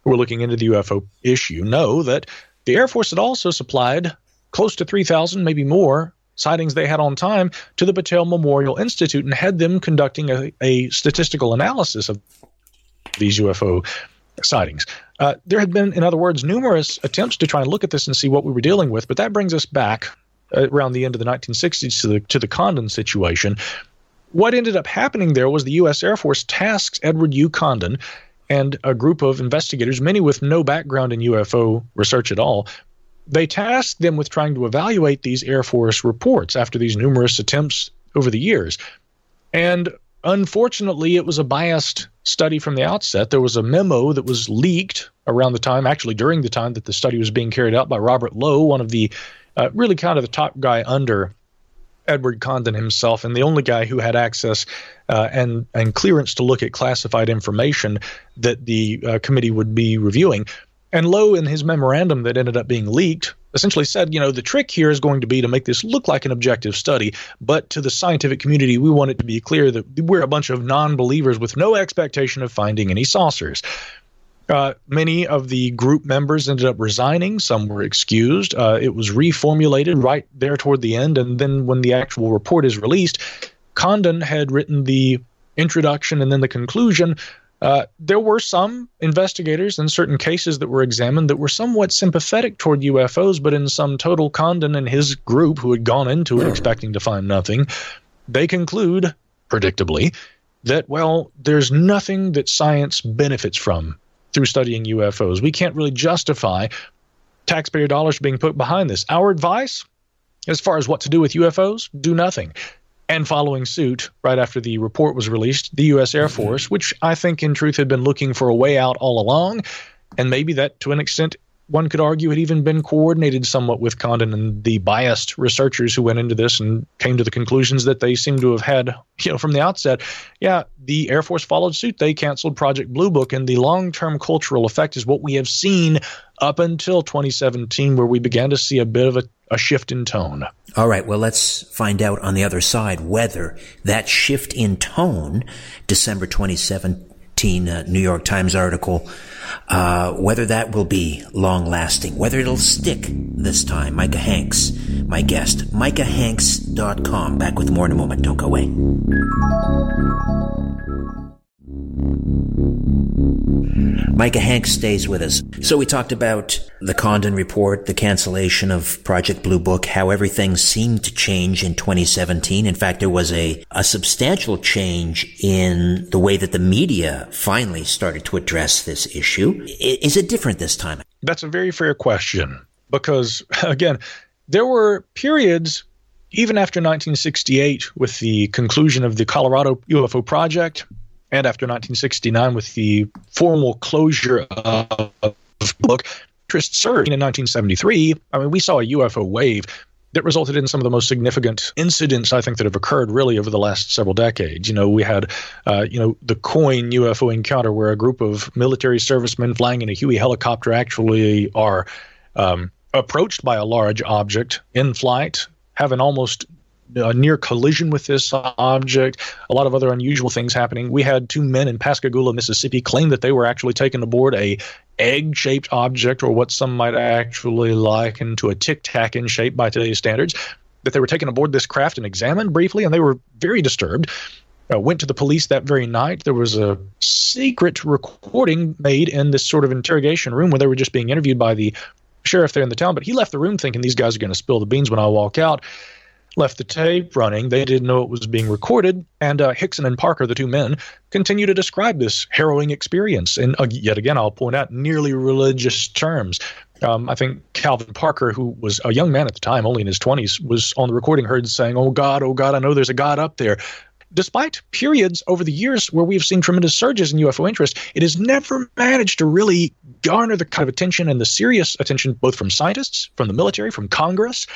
who were looking into the UFO issue know that the Air Force had also supplied close to 3,000, maybe more, sightings they had on time to the Battelle Memorial Institute and had them conducting a, a statistical analysis of these UFO sightings. Uh, there had been, in other words, numerous attempts to try and look at this and see what we were dealing with, but that brings us back uh, around the end of the 1960s to the to the Condon situation. What ended up happening there was the U.S. Air Force tasks Edward U. Condon and a group of investigators, many with no background in UFO research at all, they tasked them with trying to evaluate these Air Force reports after these numerous attempts over the years. And unfortunately, it was a biased study from the outset. There was a memo that was leaked around the time, actually during the time that the study was being carried out by Robert Low, one of the uh, really kind of the top guy under Edward Condon himself, and the only guy who had access uh, and and clearance to look at classified information that the uh, committee would be reviewing. And Low, in his memorandum that ended up being leaked, essentially said, you know, the trick here is going to be to make this look like an objective study, but to the scientific community, we want it to be clear that we're a bunch of non believers with no expectation of finding any saucers. Uh, many of the group members ended up resigning. Some were excused. Uh, it was reformulated right there toward the end. And then when the actual report is released, Condon had written the introduction and then the conclusion. Uh, there were some investigators in certain cases that were examined that were somewhat sympathetic toward UFOs, but in some total, Condon and his group, who had gone into it expecting to find nothing, they conclude, predictably, that, well, there's nothing that science benefits from through studying UFOs. We can't really justify taxpayer dollars being put behind this. Our advice, as far as what to do with UFOs, do nothing. And following suit, right after the report was released, the U.S. Air mm-hmm. Force, which I think in truth had been looking for a way out all along, and maybe that to an extent one could argue had even been coordinated somewhat with Condon and the biased researchers who went into this and came to the conclusions that they seem to have had, you know, from the outset. Yeah, the Air Force followed suit. They canceled Project Blue Book, and the long-term cultural effect is what we have seen up until 2017, where we began to see a bit of a, a shift in tone. All right, well, let's find out on the other side whether that shift in tone, December 2017 uh, New York Times article, uh, whether that will be long lasting, whether it'll stick this time. Micah Hanks, my guest. MicahHanks.com. Back with more in a moment. Don't go away. Micah Hanks stays with us. So we talked about the Condon report, the cancellation of Project Blue Book, how everything seemed to change in 2017. In fact, there was a, a substantial change in the way that the media finally started to address this issue. Is it different this time? That's a very fair question because, again, there were periods even after 1968 with the conclusion of the Colorado UFO project and after 1969 with the formal closure of book, interest surged in 1973. I mean, we saw a UFO wave that resulted in some of the most significant incidents I think that have occurred really over the last several decades. You know, we had, uh, you know, the Coyne UFO encounter where a group of military servicemen flying in a Huey helicopter actually are um, approached by a large object in flight, have an almost a near collision with this object, a lot of other unusual things happening. We had two men in Pascagoula, Mississippi, claim that they were actually taken aboard a egg-shaped object, or what some might actually liken to a tic tac in shape by today's standards. That they were taken aboard this craft and examined briefly, and they were very disturbed. Uh, went to the police that very night. There was a secret recording made in this sort of interrogation room where they were just being interviewed by the sheriff there in the town. But he left the room thinking these guys are going to spill the beans when I walk out left the tape running. They didn't know it was being recorded. And uh, Hickson and Parker, the two men, continue to describe this harrowing experience. And uh, yet again, I'll point out nearly religious terms. Um, I think Calvin Parker, who was a young man at the time, only in his 20s, was on the recording heard saying, Oh God, oh God, I know there's a God up there. Despite periods over the years where we've seen tremendous surges in UFO interest, it has never managed to really garner the kind of attention and the serious attention both from scientists, from the military, from Congress,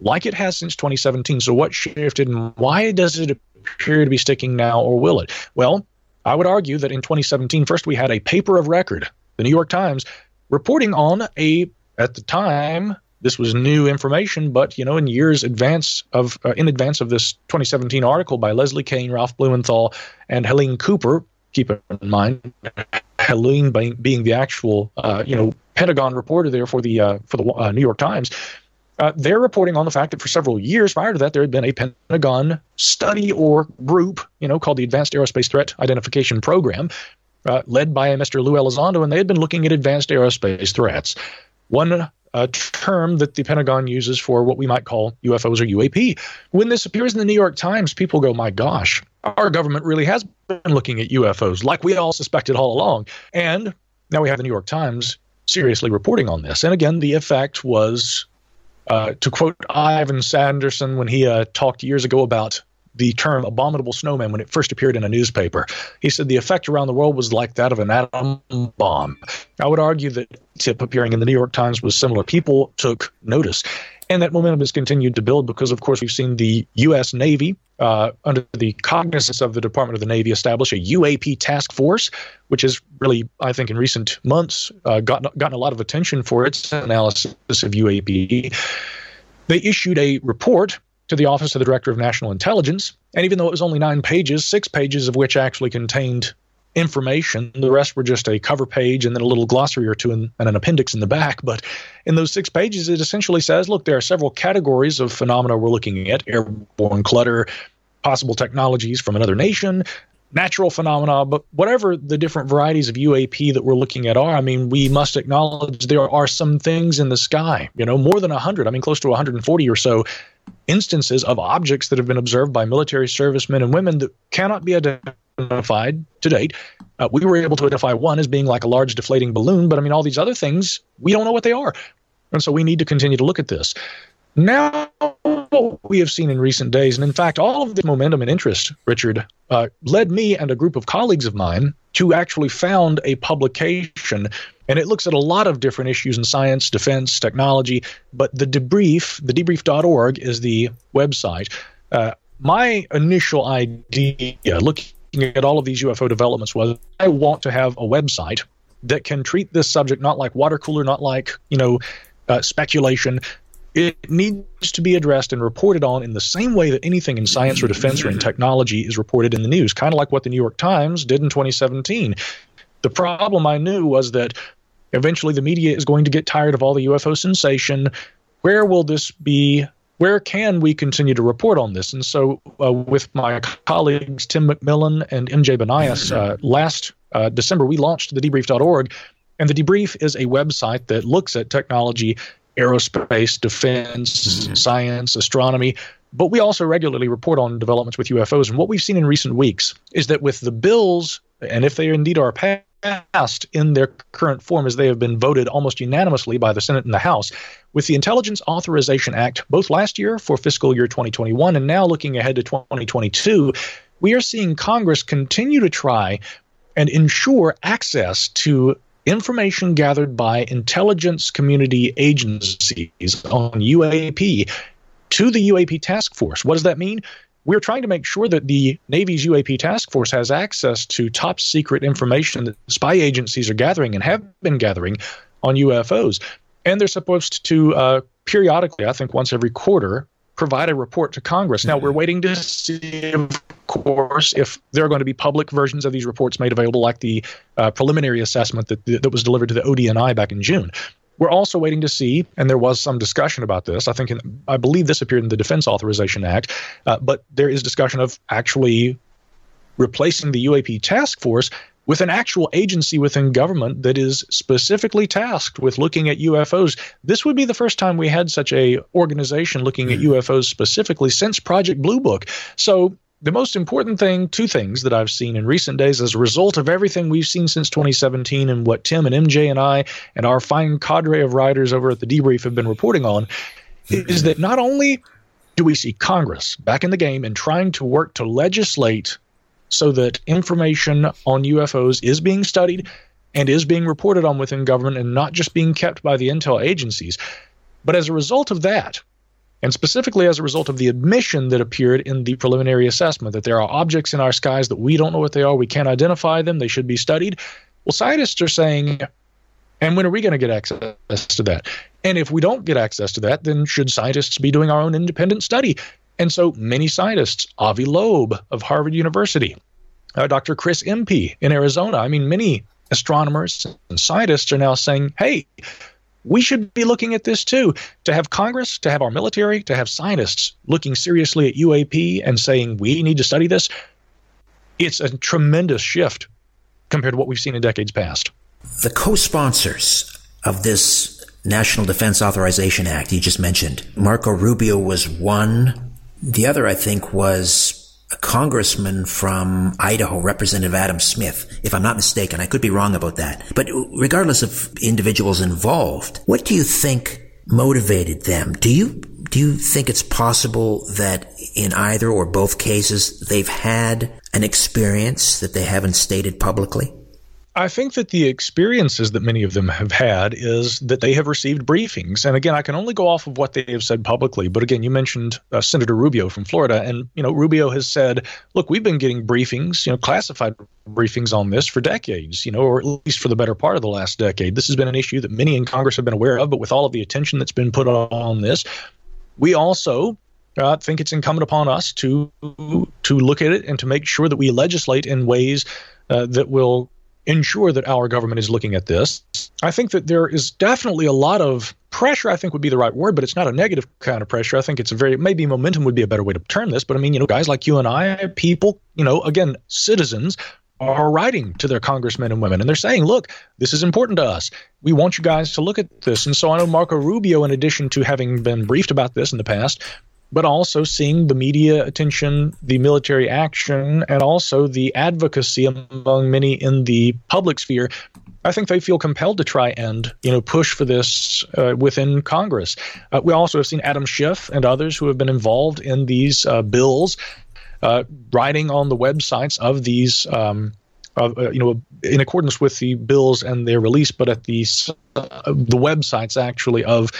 like it has since 2017. So, what shifted and why does it appear to be sticking now, or will it? Well, I would argue that in 2017, first we had a paper of record, the New York Times, reporting on a, at the time, this was new information, but you know, in years advance of uh, in advance of this 2017 article by Leslie Kean, Ralph Blumenthal, and Helene Cooper. Keep in mind, Helene being, the actual, uh, you know, Pentagon reporter there for the uh, for the uh, New York Times. Uh, they're reporting on the fact that for several years prior to that, there had been a Pentagon study or group, you know, called the Advanced Aerospace Threat Identification Program, uh, led by Mr. Lou Elizondo, and they had been looking at advanced aerospace threats. One uh, term that the Pentagon uses for what we might call UFOs or UAP. When this appears in the New York Times, people go, my gosh, our government really has been looking at UFOs like we all suspected all along. And now we have the New York Times seriously reporting on this. And again, the effect was uh, to quote Ivan Sanderson when he uh, talked years ago about the term abominable snowman when it first appeared in a newspaper. He said the effect around the world was like that of an atom bomb. I would argue that tip appearing in the New York Times was similar. People took notice. And that momentum has continued to build because, of course, we've seen the U.S. Navy, uh, under the cognizance of the Department of the Navy, establish a UAP task force, which has really, I think, in recent months, uh, gotten, gotten a lot of attention for its analysis of UAP. They issued a report to the Office of the Director of National Intelligence. And even though it was only nine pages, six pages of which actually contained information. The rest were just a cover page and then a little glossary or two and, and, an appendix in the back. But in those six pages, it essentially says look, there are several categories of phenomena we're looking at airborne clutter, possible technologies from another nation. Natural phenomena, but whatever the different varieties of UAP that we're looking at are, I mean, we must acknowledge there are some things in the sky, you know, more than 100, I mean, close to 140 or so instances of objects that have been observed by military servicemen and women that cannot be identified identified to date. Uh, we were able to identify one as being like a large deflating balloon, but I mean, all these other things, we don't know what they are. And so we need to continue to look at this. Now, what we have seen in recent days, and in fact, all of this momentum and interest, Richard, uh, led me and a group of colleagues of mine to actually found a publication, and it looks at a lot of different issues in science, defense, technology. But the debrief, the debrief.org, is the website. Uh, my initial idea, looking at all of these UFO developments was I want to have a website that can treat this subject not like water cooler, not like, you know, uh, speculation. It needs to be addressed and reported on in the same way that anything in science or defense or in technology is reported in the news, kind of like what the New York Times did in 2017. The problem I knew was that eventually the media is going to get tired of all the UFO sensation. Where will this be where can we continue to report on this? And so, uh, with my colleagues Tim McMillan and MJ Banias, uh, last uh, December we launched the debrief.org, and the debrief is a website that looks at technology, aerospace, defense, mm-hmm. science, astronomy. But we also regularly report on developments with UFOs. And what we've seen in recent weeks is that with the bills, and if they indeed are passed, passed in their current form as they have been voted almost unanimously by the Senate and the House. With the Intelligence Authorization Act, both last year for fiscal year 2021 and now looking ahead to 2022, we are seeing Congress continue to try and ensure access to information gathered by intelligence community agencies on UAP to the UAP task force. What does that mean? we're trying to make sure that the Navy's UAP task force has access to top secret information that spy agencies are gathering and have been gathering on UFOs. And they're supposed to uh, periodically, I think once every quarter, provide a report to Congress. Now, we're waiting to see, of course, if there are going to be public versions of these reports made available, like the uh, preliminary assessment that, that was delivered to the ODNI back in June. We're also waiting to see, and there was some discussion about this. I think, in, I believe this appeared in the Defense Authorization Act, uh, but there is discussion of actually replacing the UAP task force with an actual agency within government that is specifically tasked with looking at UFOs. This would be the first time we had such a organization looking at hmm. UFOs specifically since Project Blue Book. So the most important thing, two things that I've seen in recent days as a result of everything we've seen since 2017 and what Tim and MJ and I and our fine cadre of writers over at the debrief have been reporting on, is that not only do we see Congress back in the game and trying to work to legislate so that information on UFOs is being studied and is being reported on within government and not just being kept by the intel agencies, but as a result of that, and specifically as a result of the admission that appeared in the preliminary assessment that there are objects in our skies that we don't know what they are, we can't identify them, they should be studied. Well, scientists are saying, and when are we going to get access to that? And if we don't get access to that, then should scientists be doing our own independent study? And so many scientists, Avi Loeb of Harvard University, uh, Dr. Chris Impey in Arizona, I mean, many astronomers and scientists are now saying, hey, we should be looking at this too. To have Congress, to have our military, to have scientists looking seriously at UAP and saying we need to study this, it's a tremendous shift compared to what we've seen in decades past. The co sponsors of this National Defense Authorization Act you just mentioned, Marco Rubio was one. The other, I think, was a congressman from Idaho, Representative Adam Smith, if I'm not mistaken. I could be wrong about that. But regardless of individuals involved, what do you think motivated them? Do you do you think it's possible that in either or both cases they've had an experience that they haven't stated publicly? I think that the experiences that many of them have had is that they have received briefings. And again, I can only go off of what they have said publicly. But again, you mentioned uh, Senator Rubio from Florida, and you know Rubio has said, "Look, we've been getting briefings, you know, classified briefings on this for decades, you know, or at least for the better part of the last decade. This has been an issue that many in Congress have been aware of, but with all of the attention that's been put on this, we also uh, think it's incumbent upon us to to look at it and to make sure that we legislate in ways uh, that will ensure that our government is looking at this. I think that there is definitely a lot of pressure, I think would be the right word, but it's not a negative kind of pressure. I think it's a very, maybe momentum would be a better way to term this. But I mean, you know, guys like you and I, people, you know, again, citizens are writing to their congressmen and women and they're saying, look, this is important to us. We want you guys to look at this. And so I know Marco Rubio, in addition to having been briefed about this in the past, but also seeing the media attention, the military action, and also the advocacy among many in the public sphere. I think they feel compelled to try and you know push for this uh, within Congress. Uh, we also have seen Adam Schiff and others who have been involved in these uh, bills, uh, writing on the websites of these. Um, uh, you know, in accordance with the bills and their release, but at the uh, the websites actually of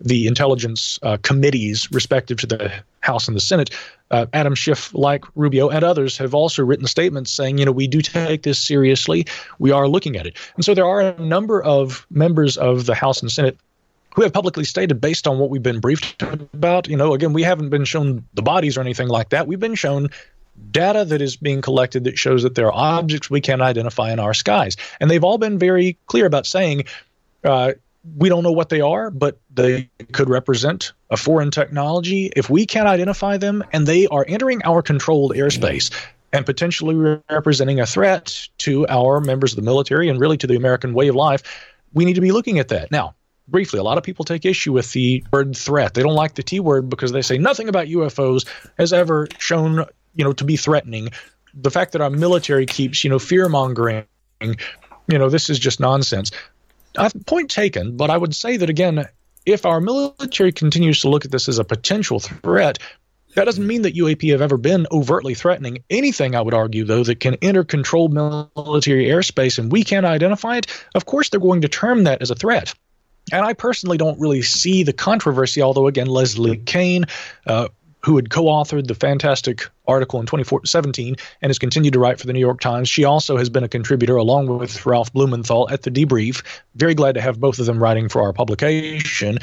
the intelligence uh, committees respective to the House and the Senate. Uh, Adam Schiff, like Rubio and others, have also written statements saying, you know, we do take this seriously. We are looking at it. And so there are a number of members of the House and Senate who have publicly stated, based on what we've been briefed about, you know, again, we haven't been shown the bodies or anything like that. We've been shown data that is being collected that shows that there are objects we can identify in our skies. And they've all been very clear about saying, uh, we don't know what they are, but they could represent a foreign technology. If we can't identify them and they are entering our controlled airspace and potentially representing a threat to our members of the military and really to the American way of life, we need to be looking at that. Now, briefly, a lot of people take issue with the word threat. They don't like the T word because they say nothing about UFOs has ever shown, you know, to be threatening. The fact that our military keeps, you know, fear mongering, you know, this is just nonsense. Uh, point taken, but I would say that again, if our military continues to look at this as a potential threat, that doesn't mean that UAP have ever been overtly threatening anything, I would argue, though, that can enter controlled military airspace and we can't identify it. Of course, they're going to term that as a threat. And I personally don't really see the controversy, although, again, Leslie Kean, uh, who had co-authored the fantastic article in 2017 and has continued to write for the New York Times. She also has been a contributor along with Ralph Blumenthal at the Debrief. Very glad to have both of them writing for our publication.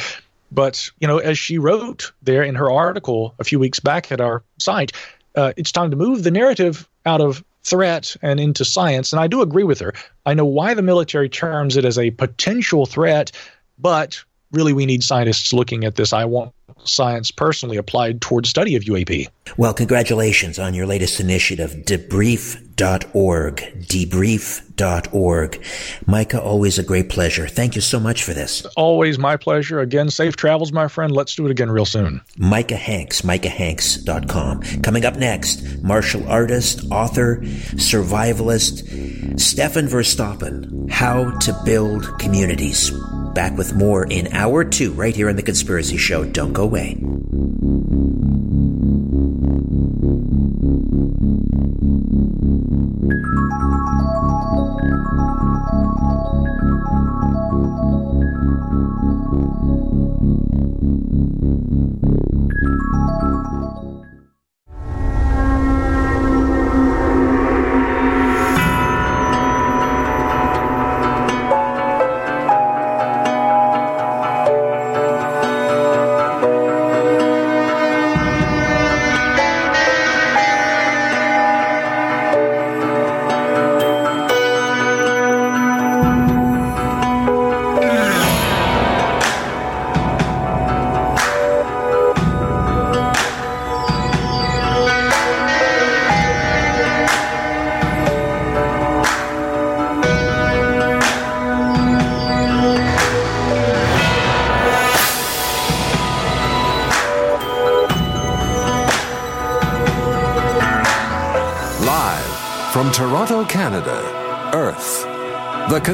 But, you know, as she wrote there in her article a few weeks back at our site, uh, it's time to move the narrative out of threat and into science. And I do agree with her. I know why the military terms it as a potential threat, but really we need scientists looking at this. I want science personally applied towards study of UAP. Well, congratulations on your latest initiative, debrief.org, debrief.org. Micah, always a great pleasure. Thank you so much for this. Always my pleasure. Again, safe travels, my friend. Let's do it again real soon. Micah Hanks, micahhanks.com. Coming up next, martial artist, author, survivalist, Stefan Verstappen, How to Build Communities. Back with more in hour two, right here on The Conspiracy Show. Don't go away.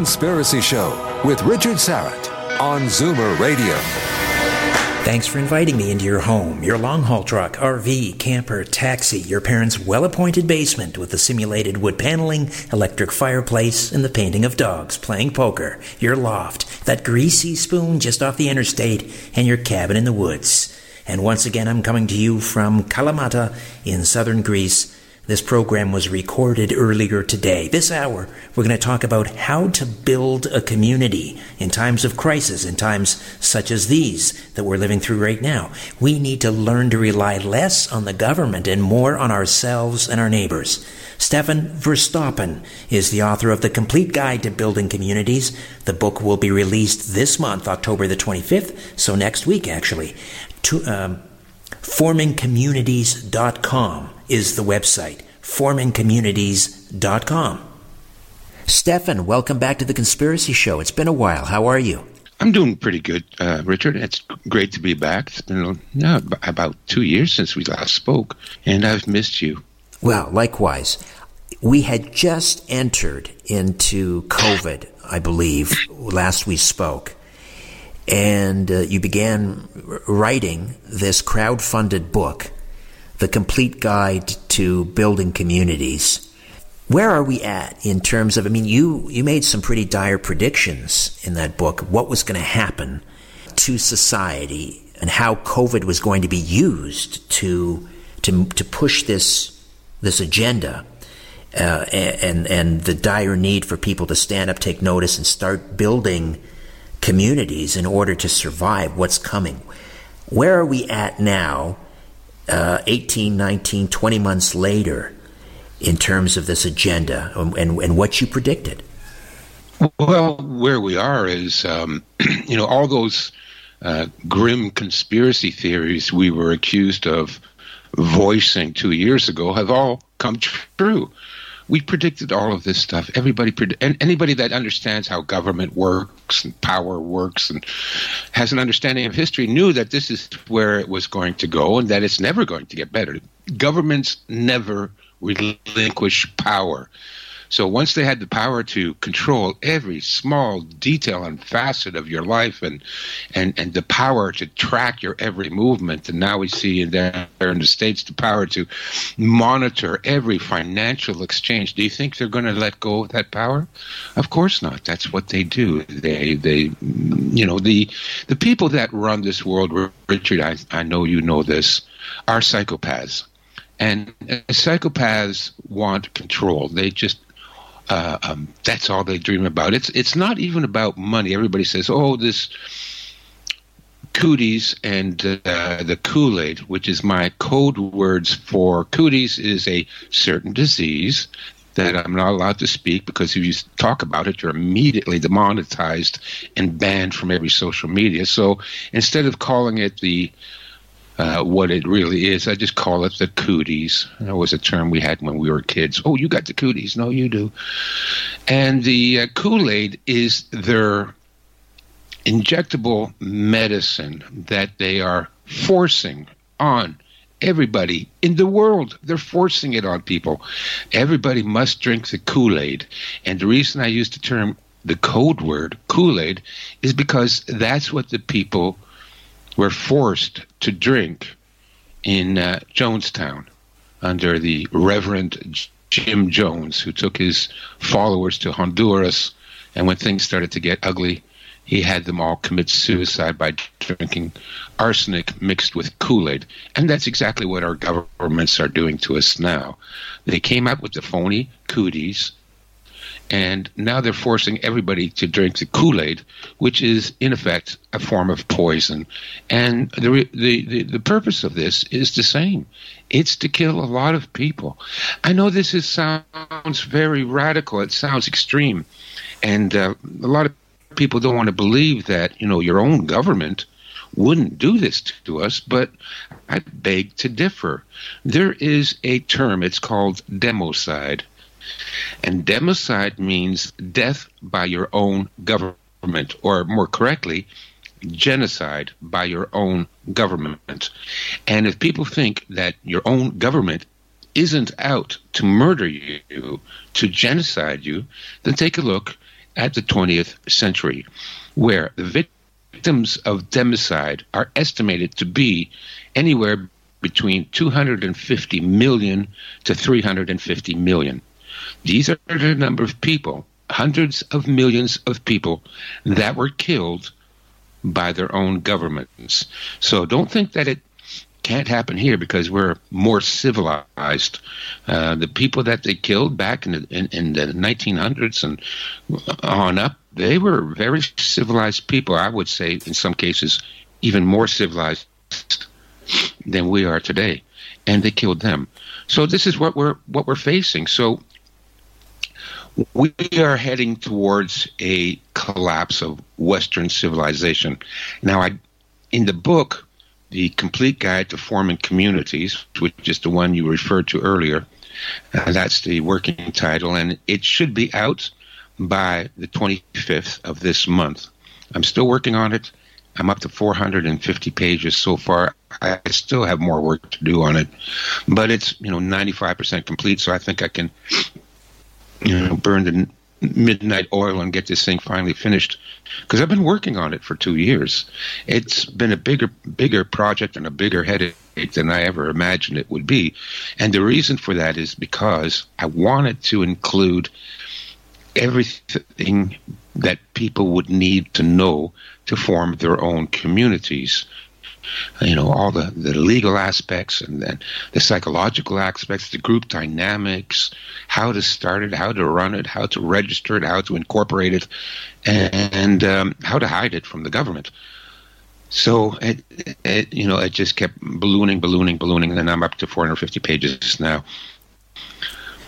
Conspiracy Show with Richard Syrett on Zoomer Radio. Thanks for inviting me into your home, your long haul truck, RV, camper, taxi, your parents' well appointed basement with the simulated wood paneling, electric fireplace, and the painting of dogs playing poker, your loft, that greasy spoon just off the interstate, and your cabin in the woods. And once again, I'm coming to you from Kalamata in southern Greece this program was recorded earlier today. This hour, we're going to talk about how to build a community in times of crisis, in times such as these that we're living through right now. We need to learn to rely less on the government and more on ourselves and our neighbors. Stefan Verstappen is the author of The Complete Guide to Building Communities. The book will be released this month, October the 25th, so next week, actually. To, um, formingcommunities.com is the website. formingcommunities.com. Stefan, welcome back to the Conspiracy Show. It's been a while. How are you? I'm doing pretty good, uh, Richard. It's great to be back. It's been about two years since we last spoke, and I've missed you. Well, likewise. We had just entered into COVID, I believe, last we spoke and uh, you began writing this crowd-funded book, The Complete Guide to Building Communities. Where are we at in terms of? I mean, you you made some pretty dire predictions in that book. What was going to happen to society and how COVID was going to be used to to to push this this agenda. Uh, and and the dire need for people to stand up, take notice, and start building communities in order to survive what's coming. Where are we at now, uh, 18, 19, 20 months later, in terms of this agenda and, and, and what you predicted? Well, where we are is, um, you know, all those uh, grim conspiracy theories we were accused of voicing two years ago have all come true we predicted all of this stuff. Everybody, anybody that understands how government works and power works and has an understanding of history knew that this is where it was going to go and that it's never going to get better. Governments never relinquish power. So once they had the power to control every small detail and facet of your life and and, and the power to track your every movement, and now we see in there in the States the power to monitor every financial exchange, do you think they're going to let go of that power? Of course not. That's what they do. They they you know the the people that run this world, Richard, I, I know you know this, are psychopaths. And psychopaths want control. They just uh, um, that's all they dream about. It's it's not even about money. Everybody says, "Oh, this cooties and uh, the Kool Aid, which is my code words for cooties, is a certain disease that I'm not allowed to speak because if you talk about it, you're immediately demonetized and banned from every social media. So instead of calling it the uh, what it really is. I just call it the cooties. That was a term we had when we were kids. Oh, you got the cooties. No, you do. And the uh, Kool Aid is their injectable medicine that they are forcing on everybody in the world. They're forcing it on people. Everybody must drink the Kool Aid. And the reason I use the term, the code word, Kool Aid, is because that's what the people were forced to drink in uh, Jonestown under the Reverend Jim Jones, who took his followers to Honduras. And when things started to get ugly, he had them all commit suicide by drinking arsenic mixed with Kool Aid. And that's exactly what our governments are doing to us now. They came up with the phony cooties and now they're forcing everybody to drink the Kool Aid, which is in effect a form of poison. And the, the, the the purpose of this is the same: it's to kill a lot of people. I know this is, sounds very radical. It sounds extreme, and uh, a lot of people don't want to believe that you know your own government wouldn't do this to us, but I beg to differ. There is a term, it's called democide. And democide means death by your own government, or more correctly, genocide by your own government. And if people think that your own government isn't out to murder you, to genocide you, then take a look at the 20th century, where the victims of democide are estimated to be anywhere between 250 million to 350 million. These are the number of people, hundreds of millions of people that were killed by their own governments. So don't think that it can't happen here because we're more civilized. Uh, the people that they killed back in the, in, in the 1900s and on up, they were very civilized people. I would say, in some cases, even more civilized than we are today, and they killed them. So this is what we're what we're facing. So we are heading towards a collapse of Western civilization. Now, I in the book the complete guide to forming communities, which is the one you referred to earlier. Uh, that's the working title, and it should be out by the 25th of this month. I'm still working on it. I'm up to 450 pages so far. I still have more work to do on it, but it's you know 95% complete. So I think I can you know burn the midnight oil and get this thing finally finished because I've been working on it for two years. It's been a bigger, bigger project and a bigger headache than I ever imagined it would be. And the reason for that is because I wanted to include everything that people would need to know to form their own communities you know all the, the legal aspects and then the psychological aspects the group dynamics how to start it how to run it how to register it how to incorporate it and um, how to hide it from the government. So it, it, you know it just kept ballooning ballooning ballooning and i'm up to 450 pages now.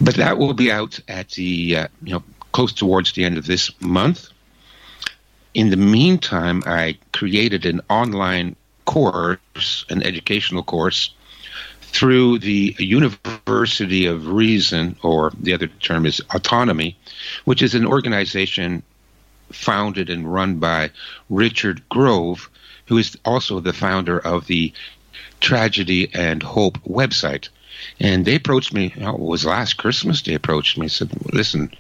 But that will be out at the uh, you know close towards the end of this month. In the meantime, I created an online course, an educational course, through the University of Reason, or the other term is Autonomy, which is an organization founded and run by Richard Grove, who is also the founder of the Tragedy and Hope website. And they approached me, it was last Christmas, they approached me said, listen,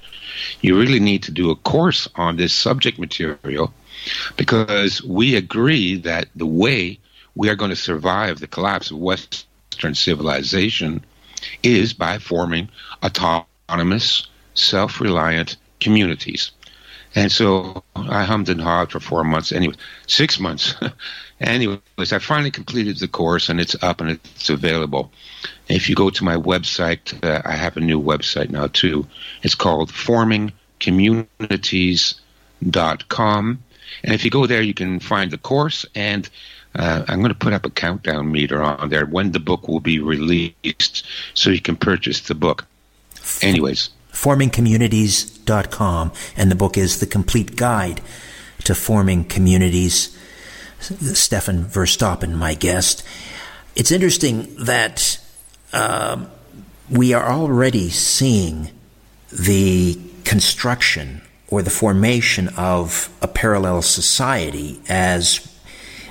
you really need to do a course on this subject material because we agree that the way we are going to survive the collapse of Western civilization is by forming autonomous, self reliant communities. And so I hummed and hawed for four months, anyway, six months. Anyways, I finally completed the course and it's up and it's available. If you go to my website, uh, I have a new website now too. It's called formingcommunities.com. And if you go there, you can find the course, and uh, I'm going to put up a countdown meter on there when the book will be released so you can purchase the book. Anyways. Formingcommunities.com, and the book is The Complete Guide to Forming Communities. Stefan Verstappen, my guest. It's interesting that uh, we are already seeing the construction or the formation of a parallel society as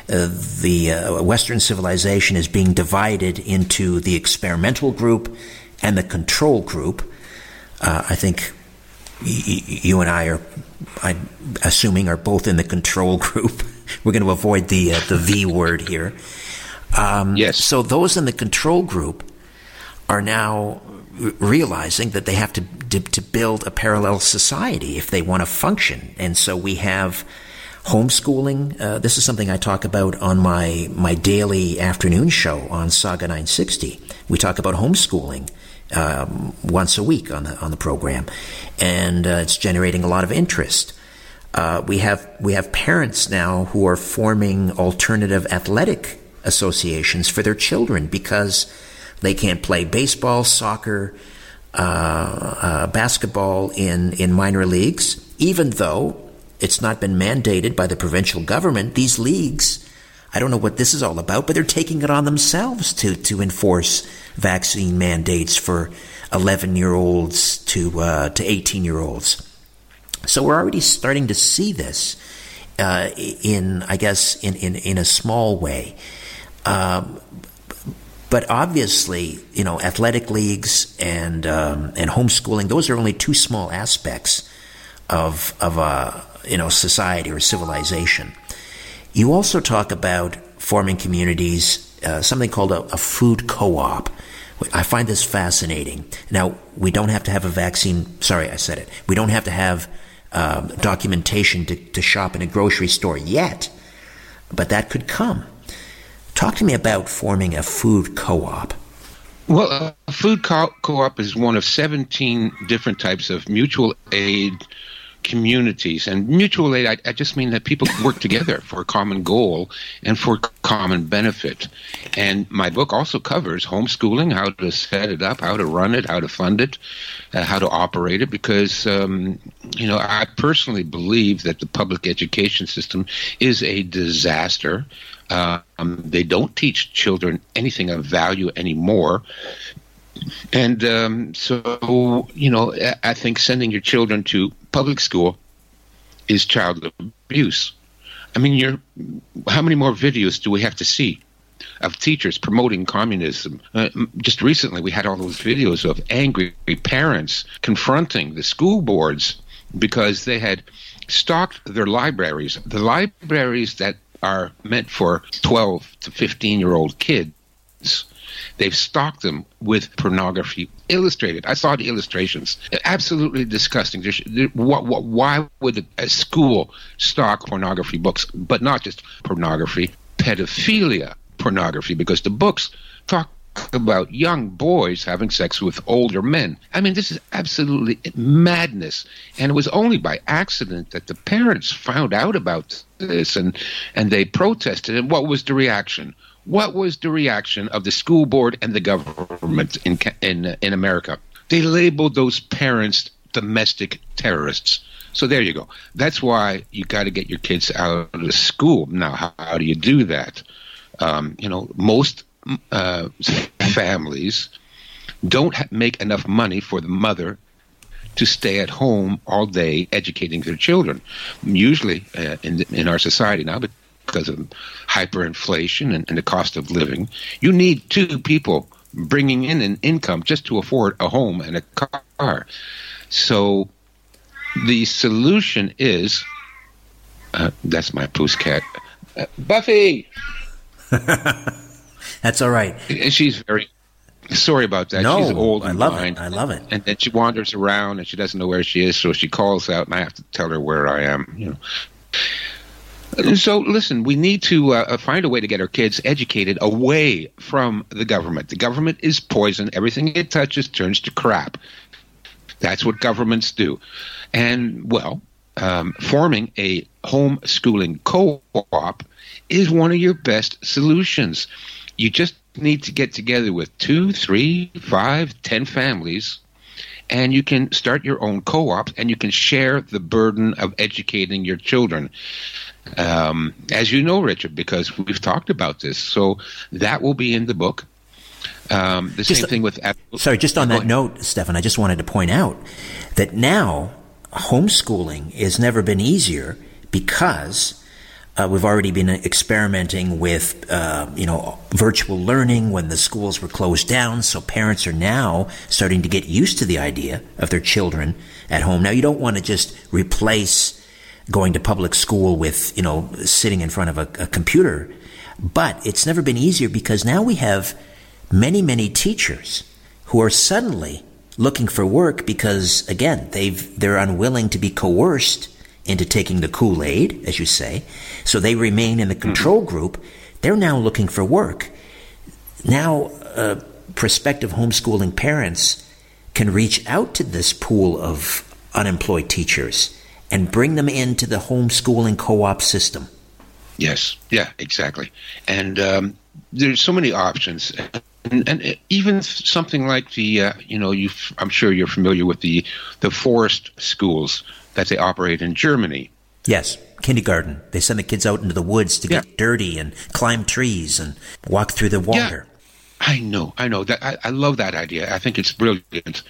uh, the uh, Western civilization is being divided into the experimental group and the control group. Uh, I think y- you and I are, I'm assuming, are both in the control group. We're going to avoid the uh, the V word here. Um, yes. So those in the control group are now realizing that they have to, to, build a parallel society if they want to function, and so we have homeschooling. Uh, this is something I talk about on my my daily afternoon show on Saga 960. We talk about homeschooling um, once a week on the on the program, and uh, it's generating a lot of interest. Uh, we have we have parents now who are forming alternative athletic associations for their children because they can't play baseball, soccer, uh, uh, basketball in, in minor leagues, even though it's not been mandated by the provincial government. These leagues, I don't know what this is all about, but they're taking it on themselves to, to enforce vaccine mandates for 11 year olds to, uh, to 18 year olds. So we're already starting to see this uh, in, I guess, in, in, in a small way. Um, but obviously, you know, athletic leagues and um, and homeschooling; those are only two small aspects of of a you know society or civilization. You also talk about forming communities, uh, something called a, a food co-op. I find this fascinating. Now, we don't have to have a vaccine. Sorry, I said it. We don't have to have um, documentation to, to shop in a grocery store yet, but that could come. Talk to me about forming a food co op. Well, a food co op is one of 17 different types of mutual aid communities. And mutual aid, I, I, just mean that people work together for a common goal and for common benefit. And my book also covers homeschooling, how to set it up, how to run it, how to fund it, uh, how to operate it, because, um, you know, I personally believe that the public education system is a disaster. Um, they don't teach children anything of value anymore. And um, so, you know, I think sending your children to public school is child abuse. I mean, you're, how many more videos do we have to see of teachers promoting communism? Uh, just recently, we had all those videos of angry parents confronting the school boards because they had stocked their libraries, the libraries that are meant for 12 to 15 year old kids They've stocked them with pornography illustrated. I saw the illustrations. Absolutely disgusting. There's, there, what, what, why would a school stock pornography books, but not just pornography, pedophilia pornography? Because the books talk about young boys having sex with older men. I mean, this is absolutely madness. And it was only by accident that the parents found out about this and, and they protested. And what was the reaction? What was the reaction of the school board and the government in in in America? They labeled those parents domestic terrorists. So there you go. That's why you got to get your kids out of school. Now, how, how do you do that? Um, you know, most uh, families don't ha- make enough money for the mother to stay at home all day educating their children. Usually, uh, in in our society now, because of hyperinflation and, and the cost of living. You need two people bringing in an income just to afford a home and a car. So the solution is uh, that's my poos cat. Uh, Buffy! that's all right. She's very sorry about that. No, She's old I love blind. it. I love it. And then she wanders around and she doesn't know where she is, so she calls out, and I have to tell her where I am. You know, so, listen, we need to uh, uh, find a way to get our kids educated away from the government. The government is poison. Everything it touches turns to crap. That's what governments do. And, well, um, forming a homeschooling co op is one of your best solutions. You just need to get together with two, three, five, ten families and you can start your own co-op and you can share the burden of educating your children um, as you know, Richard, because we've talked about this. So that will be in the book. Um, the just, same thing with. Sorry, just on that note, Stefan, I just wanted to point out that now homeschooling has never been easier because uh, we've already been experimenting with, uh, you know, virtual learning when the schools were closed down. So parents are now starting to get used to the idea of their children at home. Now, you don't want to just replace going to public school with, you know, sitting in front of a, a computer. But it's never been easier because now we have many, many teachers who are suddenly looking for work because, again, they've, they're unwilling to be coerced into taking the Kool-Aid, as you say. So they remain in the control mm-hmm. group. They're now looking for work. Now, uh, prospective homeschooling parents can reach out to this pool of unemployed teachers and bring them into the homeschooling co-op system. Yes, yeah, exactly. And um, there's so many options. And, and, even something like the, uh, you know, you I'm sure you're familiar with the the forest schools that they operate in Germany. Yes, kindergarten. They send the kids out into the woods to get yeah. dirty and climb trees and walk through the water. Yeah. I know, I know that I, I, love that idea. I think it's brilliant.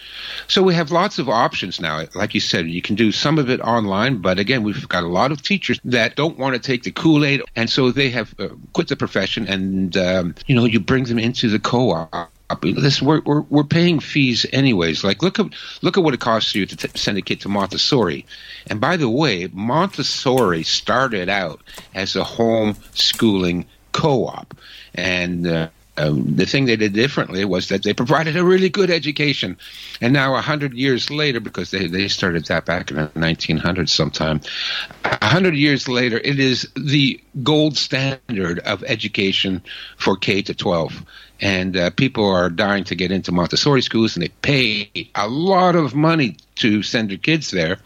So we have lots of options now. Like you said, you can do some of it online, but again, we've got a lot of teachers that don't want to take the Kool Aid, and so they have uh, quit the profession, and um, you know, you bring them into the co-op Listen, we're, we're, we're paying fees anyways. Like, look at look at what it costs you to t- send a kid to Montessori. And by the way, Montessori started out as a home schooling co-op, and uh, um, the thing they did differently was that they provided a really good education. And now, a hundred years later, because they, they started that back in the 1900s sometime, a hundred years later, it is the gold standard of education for K to 12. And uh, people are dying to get into Montessori schools, and they pay a lot of money to send their kids there.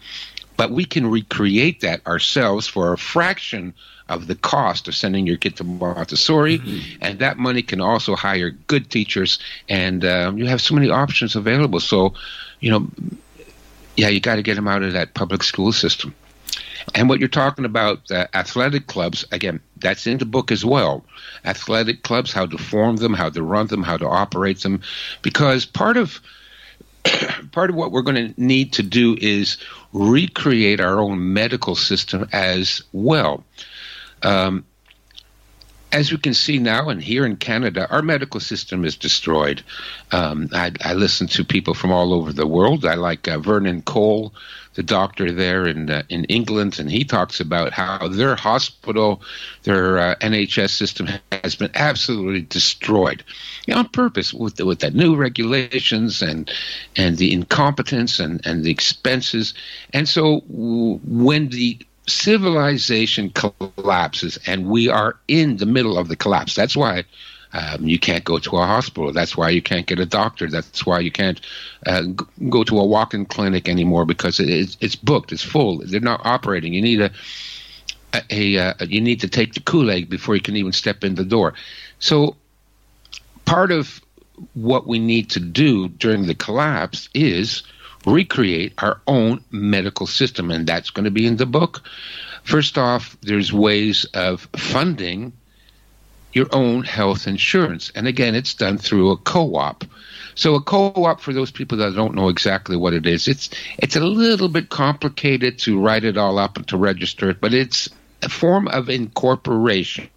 But we can recreate that ourselves for a fraction of the cost of sending your kid to Montessori, mm-hmm. and that money can also hire good teachers, and um, you have so many options available. So, you know, yeah, you got to get them out of that public school system. And what you're talking about, uh, athletic clubs, again, that's in the book as well. Athletic clubs, how to form them, how to run them, how to operate them, because part of part of what we're going to need to do is recreate our own medical system as well. Um, as we can see now, and here in Canada, our medical system is destroyed. Um, I, I, listen to people from all over the world. I like uh, Vernon Coleman, the doctor there in uh, in England, and he talks about how their hospital, their uh, NHS system has been absolutely destroyed you know, on purpose with the, with the new regulations and and the incompetence and and the expenses. And so when the civilization collapses, and we are in the middle of the collapse. That's why um, you can't go to a hospital. That's why you can't get a doctor. That's why you can't uh, go to a walk-in clinic anymore because it, it's booked. It's full. They're not operating. You need a, a, a uh, you need to take the Kool-Aid before you can even step in the door. So part of what we need to do during the collapse is recreate our own medical system, and that's going to be in the book. First off, there's ways of funding your own health insurance. And again, it's done through a co-op. So a co-op for those people that don't know exactly what it is, it's it's a little bit complicated to write it all up and to register it, but it's a form of incorporation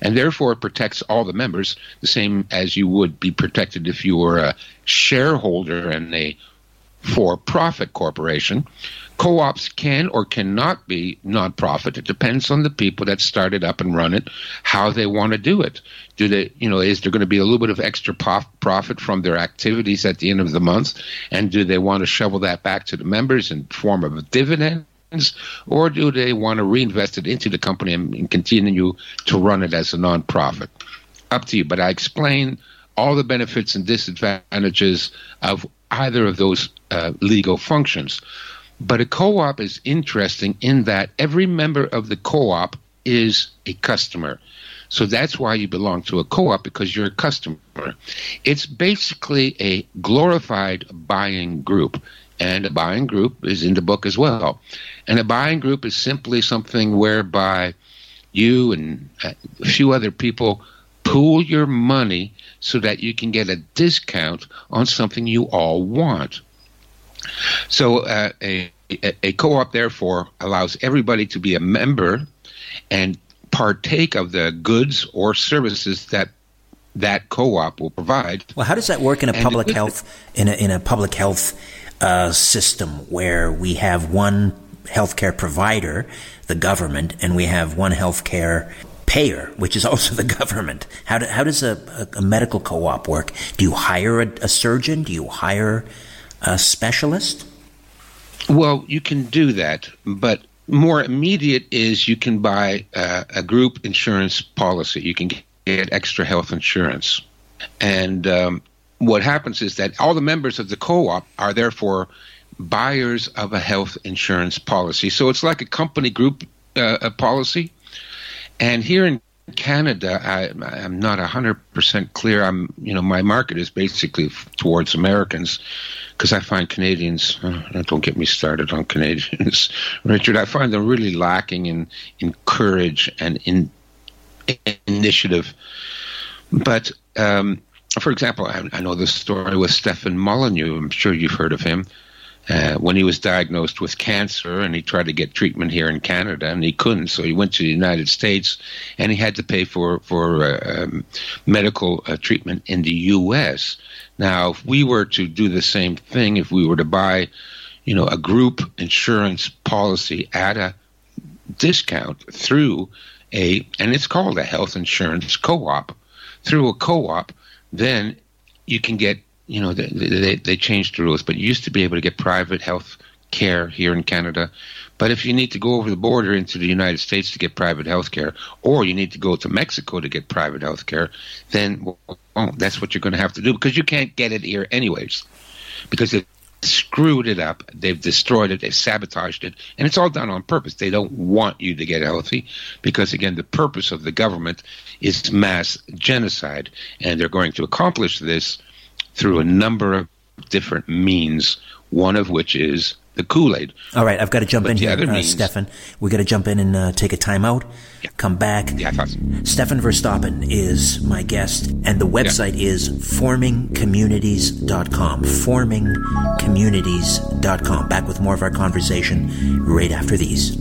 and therefore it protects all the members the same as you would be protected if you were a shareholder in a for profit corporation. Co ops can or cannot be nonprofit. It depends on the people that started up and run it, how they want to do it. Do they, you know, is there going to be a little bit of extra profit from their activities at the end of the month? And do they want to shovel that back to the members in form of a dividend? Or do they want to reinvest it into the company and, and continue to run it as a nonprofit? Up to you. But I explain all the benefits and disadvantages of either of those uh, legal functions. But a co op is interesting in that every member of the co op is a customer. So that's why you belong to a co op because you're a customer. It's basically a glorified buying group. And a buying group is in the book as well. And a buying group is simply something whereby you and a few other people pool your money so that you can get a discount on something you all want. So uh, a, a co-op therefore allows everybody to be a member and partake of the goods or services that that co-op will provide. Well, how does that work in a and public health in a, in a public health uh, system where we have one healthcare provider, the government, and we have one healthcare payer, which is also the government. How, do, how does a, a, medical co-op work? Do you hire a, a, surgeon? Do you hire a specialist? Well, you can do that, but more immediate is you can buy uh, a group insurance policy. You can get extra health insurance, and um, what happens is that all the members of the co-op are therefore buyers of a health insurance policy. So it's like a company group uh, a policy and here in Canada, I, am not 100% clear. I'm, you know, my market is basically towards Americans because I find Canadians, uh, don't get me started on Canadians, Richard, I find them really lacking in, in courage and in, in initiative. But, um, for example, I, I, know the story with Stefan Molyneux. I'm sure you've heard of him. Uh, when he was diagnosed with cancer and he tried to get treatment here in Canada and he couldn't, so he went to the United States and he had to pay for for uh, um, medical uh, treatment in the U.S. Now, if we were to do the same thing, if we were to buy, you know, a group insurance policy at a discount through a, and it's called a health insurance co-op, through a co-op, then you can get you know, they, they, they changed the rules, but you used to be able to get private health care here in Canada. But if you need to go over the border into the United States to get private health care, or you need to go to Mexico to get private health care, then well, that's what you're going to have to do because you can't get it here anyways. Because they've screwed it up, they've destroyed it, they've sabotaged it, and it's all done on purpose. They don't want you to get healthy because, again, the purpose of the government is mass genocide, and they're going to accomplish this through a number of different means, one of which is the Kool Aid. All right, I've got to jump but in here, uh, means, Stefan. We've got to jump in and uh, take a timeout. Yeah. Come back. Yeah, Stefan Verstappen is my guest, and the website yeah. is formingcommunities.com. Formingcommunities.com. Back with more of our conversation right after these.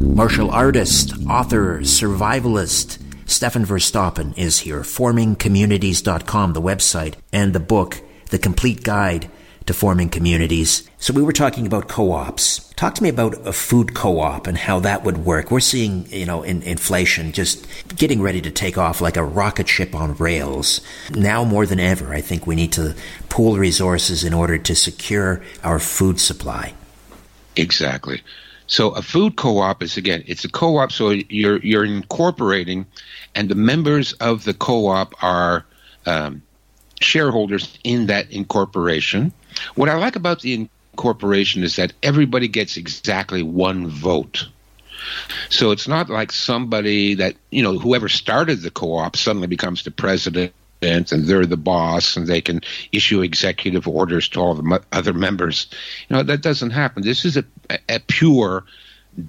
Martial artist, author, survivalist, Stefan Verstappen is here. FormingCommunities.com, the website, and the book, The Complete Guide to Forming Communities. So we were talking about co-ops. Talk to me about a food co-op and how that would work. We're seeing, you know, in, inflation just getting ready to take off like a rocket ship on rails. Now more than ever, I think we need to pool resources in order to secure our food supply. Exactly. So a food co-op is again, it's a co-op. So you're you're incorporating, and the members of the co-op are um, shareholders in that incorporation. What I like about the incorporation is that everybody gets exactly one vote. So it's not like somebody that you know whoever started the co-op suddenly becomes the president and they're the boss and they can issue executive orders to all the other members. You know, that doesn't happen. This is a, a pure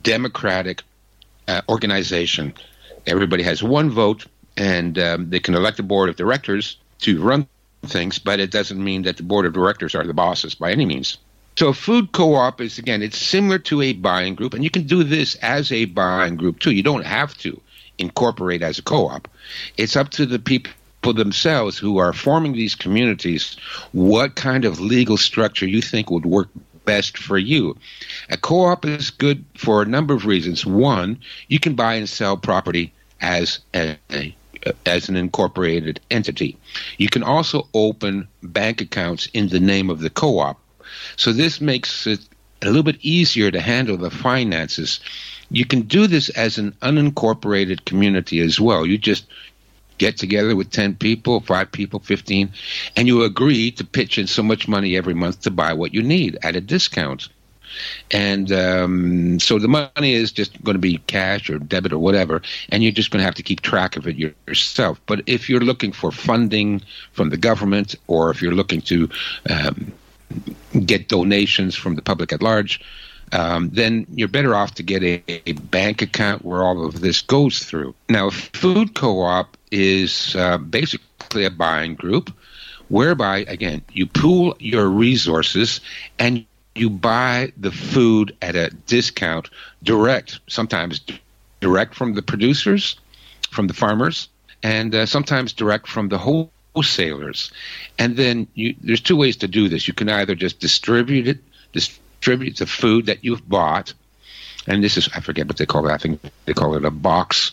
democratic uh, organization. Everybody has one vote and um, they can elect a board of directors to run things, but it doesn't mean that the board of directors are the bosses by any means. So, a food co op is again, it's similar to a buying group, and you can do this as a buying group too. You don't have to incorporate as a co op. It's up to the people for themselves who are forming these communities what kind of legal structure you think would work best for you. A co op is good for a number of reasons. One, you can buy and sell property as a, as an incorporated entity. You can also open bank accounts in the name of the co op. So this makes it a little bit easier to handle the finances. You can do this as an unincorporated community as well. You just get together with 10 people, 5 people, 15, and you agree to pitch in so much money every month to buy what you need at a discount. And um, so the money is just going to be cash or debit or whatever, and you're just going to have to keep track of it yourself. But if you're looking for funding from the government or if you're looking to um, get donations from the public at large, um, then you're better off to get a, a, bank account where all of this goes through. Now, a food co-op is uh, basically a buying group whereby, again, you pool your resources and you buy the food at a discount direct, sometimes direct from the producers, from the farmers, and uh, sometimes direct from the wholesalers. And then you, there's two ways to do this. You can either just distribute it, distribute the food that you've bought, and this is I forget what they call it. I think they call it a box,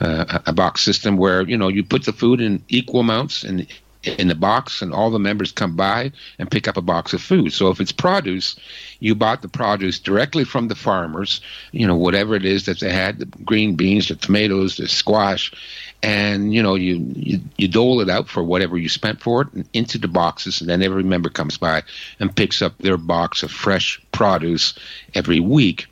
uh, a box system where you know you put the food in equal amounts in in the box, and all the members come by and pick up a box of food. So if it's produce, you bought the produce directly from the farmers, you know whatever it is that they had, the green beans, the tomatoes, the squash, and you know you, you you dole it out for whatever you spent for it into the boxes and then every member comes by and picks up their box of fresh produce every week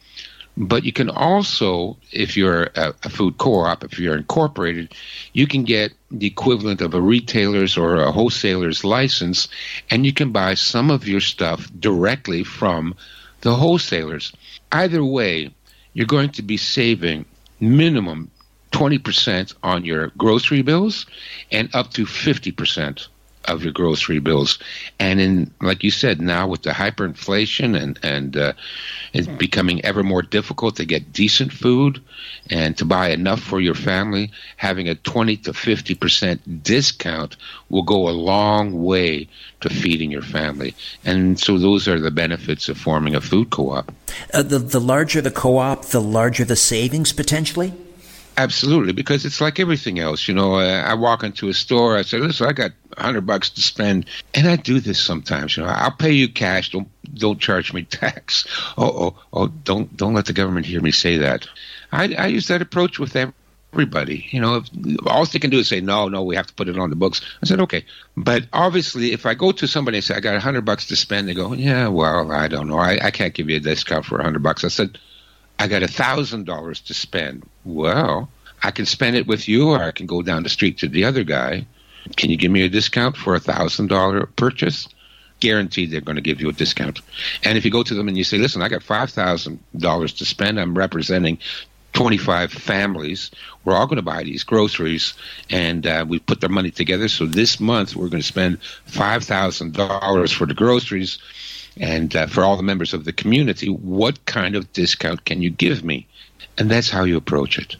but you can also if you're a, a food co-op if you're incorporated you can get the equivalent of a retailer's or a wholesaler's license and you can buy some of your stuff directly from the wholesalers. Either way you're going to be saving minimum 20% on your grocery bills and up to 50% of your grocery bills. And in, like you said, now with the hyperinflation and and uh, it's becoming ever more difficult to get decent food and to buy enough for your family, having a 20 to 50 percent discount will go a long way to feeding your family. And so those are the benefits of forming a food co-op. Uh, the the larger the co-op, the larger the savings potentially. Absolutely, because it's like everything else. You know, uh, I walk into a store, I say, "Listen, I got hundred bucks to spend," and I do this sometimes. You know, I'll pay you cash. Don't don't charge me tax. Oh oh oh! Don't don't let the government hear me say that. I, I use that approach with everybody. You know, if, all they can do is say, "No, no, we have to put it on the books." I said, "Okay," but obviously, if I go to somebody and say, "I got a hundred bucks to spend," they go, "Yeah, well, I don't know. I, I can't give you a discount for a hundred bucks." I said I got a thousand dollars to spend. Well, I can spend it with you, or I can go down the street to the other guy. Can you give me a discount for a thousand dollar purchase? Guaranteed, they're going to give you a discount. And if you go to them and you say, "Listen, I got five thousand dollars to spend. I'm representing 25 families. We're all going to buy these groceries, and uh, we put their money together. So this month, we're going to spend $5,000 for the groceries and uh, for all the members of the community. What kind of discount can you give me? And that's how you approach it.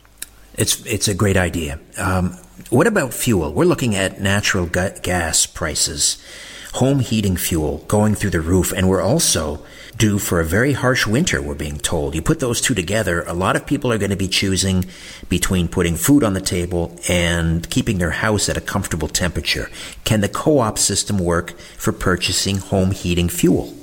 It's it's a great idea. Um, what about fuel? We're looking at natural ga- gas prices, home heating fuel going through the roof, and we're also due for a very harsh winter. We're being told. You put those two together, a lot of people are going to be choosing between putting food on the table and keeping their house at a comfortable temperature. Can the co-op system work for purchasing home heating fuel?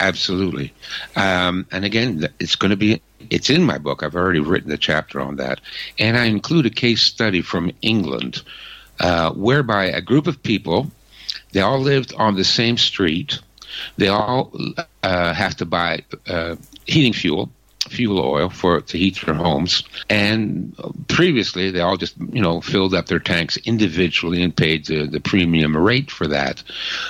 Absolutely. Um, and again, it's going to be, it's in my book. I've already written a chapter on that. And I include a case study from England uh, whereby a group of people, they all lived on the same street. They all uh, have to buy uh, heating fuel, fuel oil for to heat their homes. And previously, they all just you know filled up their tanks individually and paid the, the premium rate for that.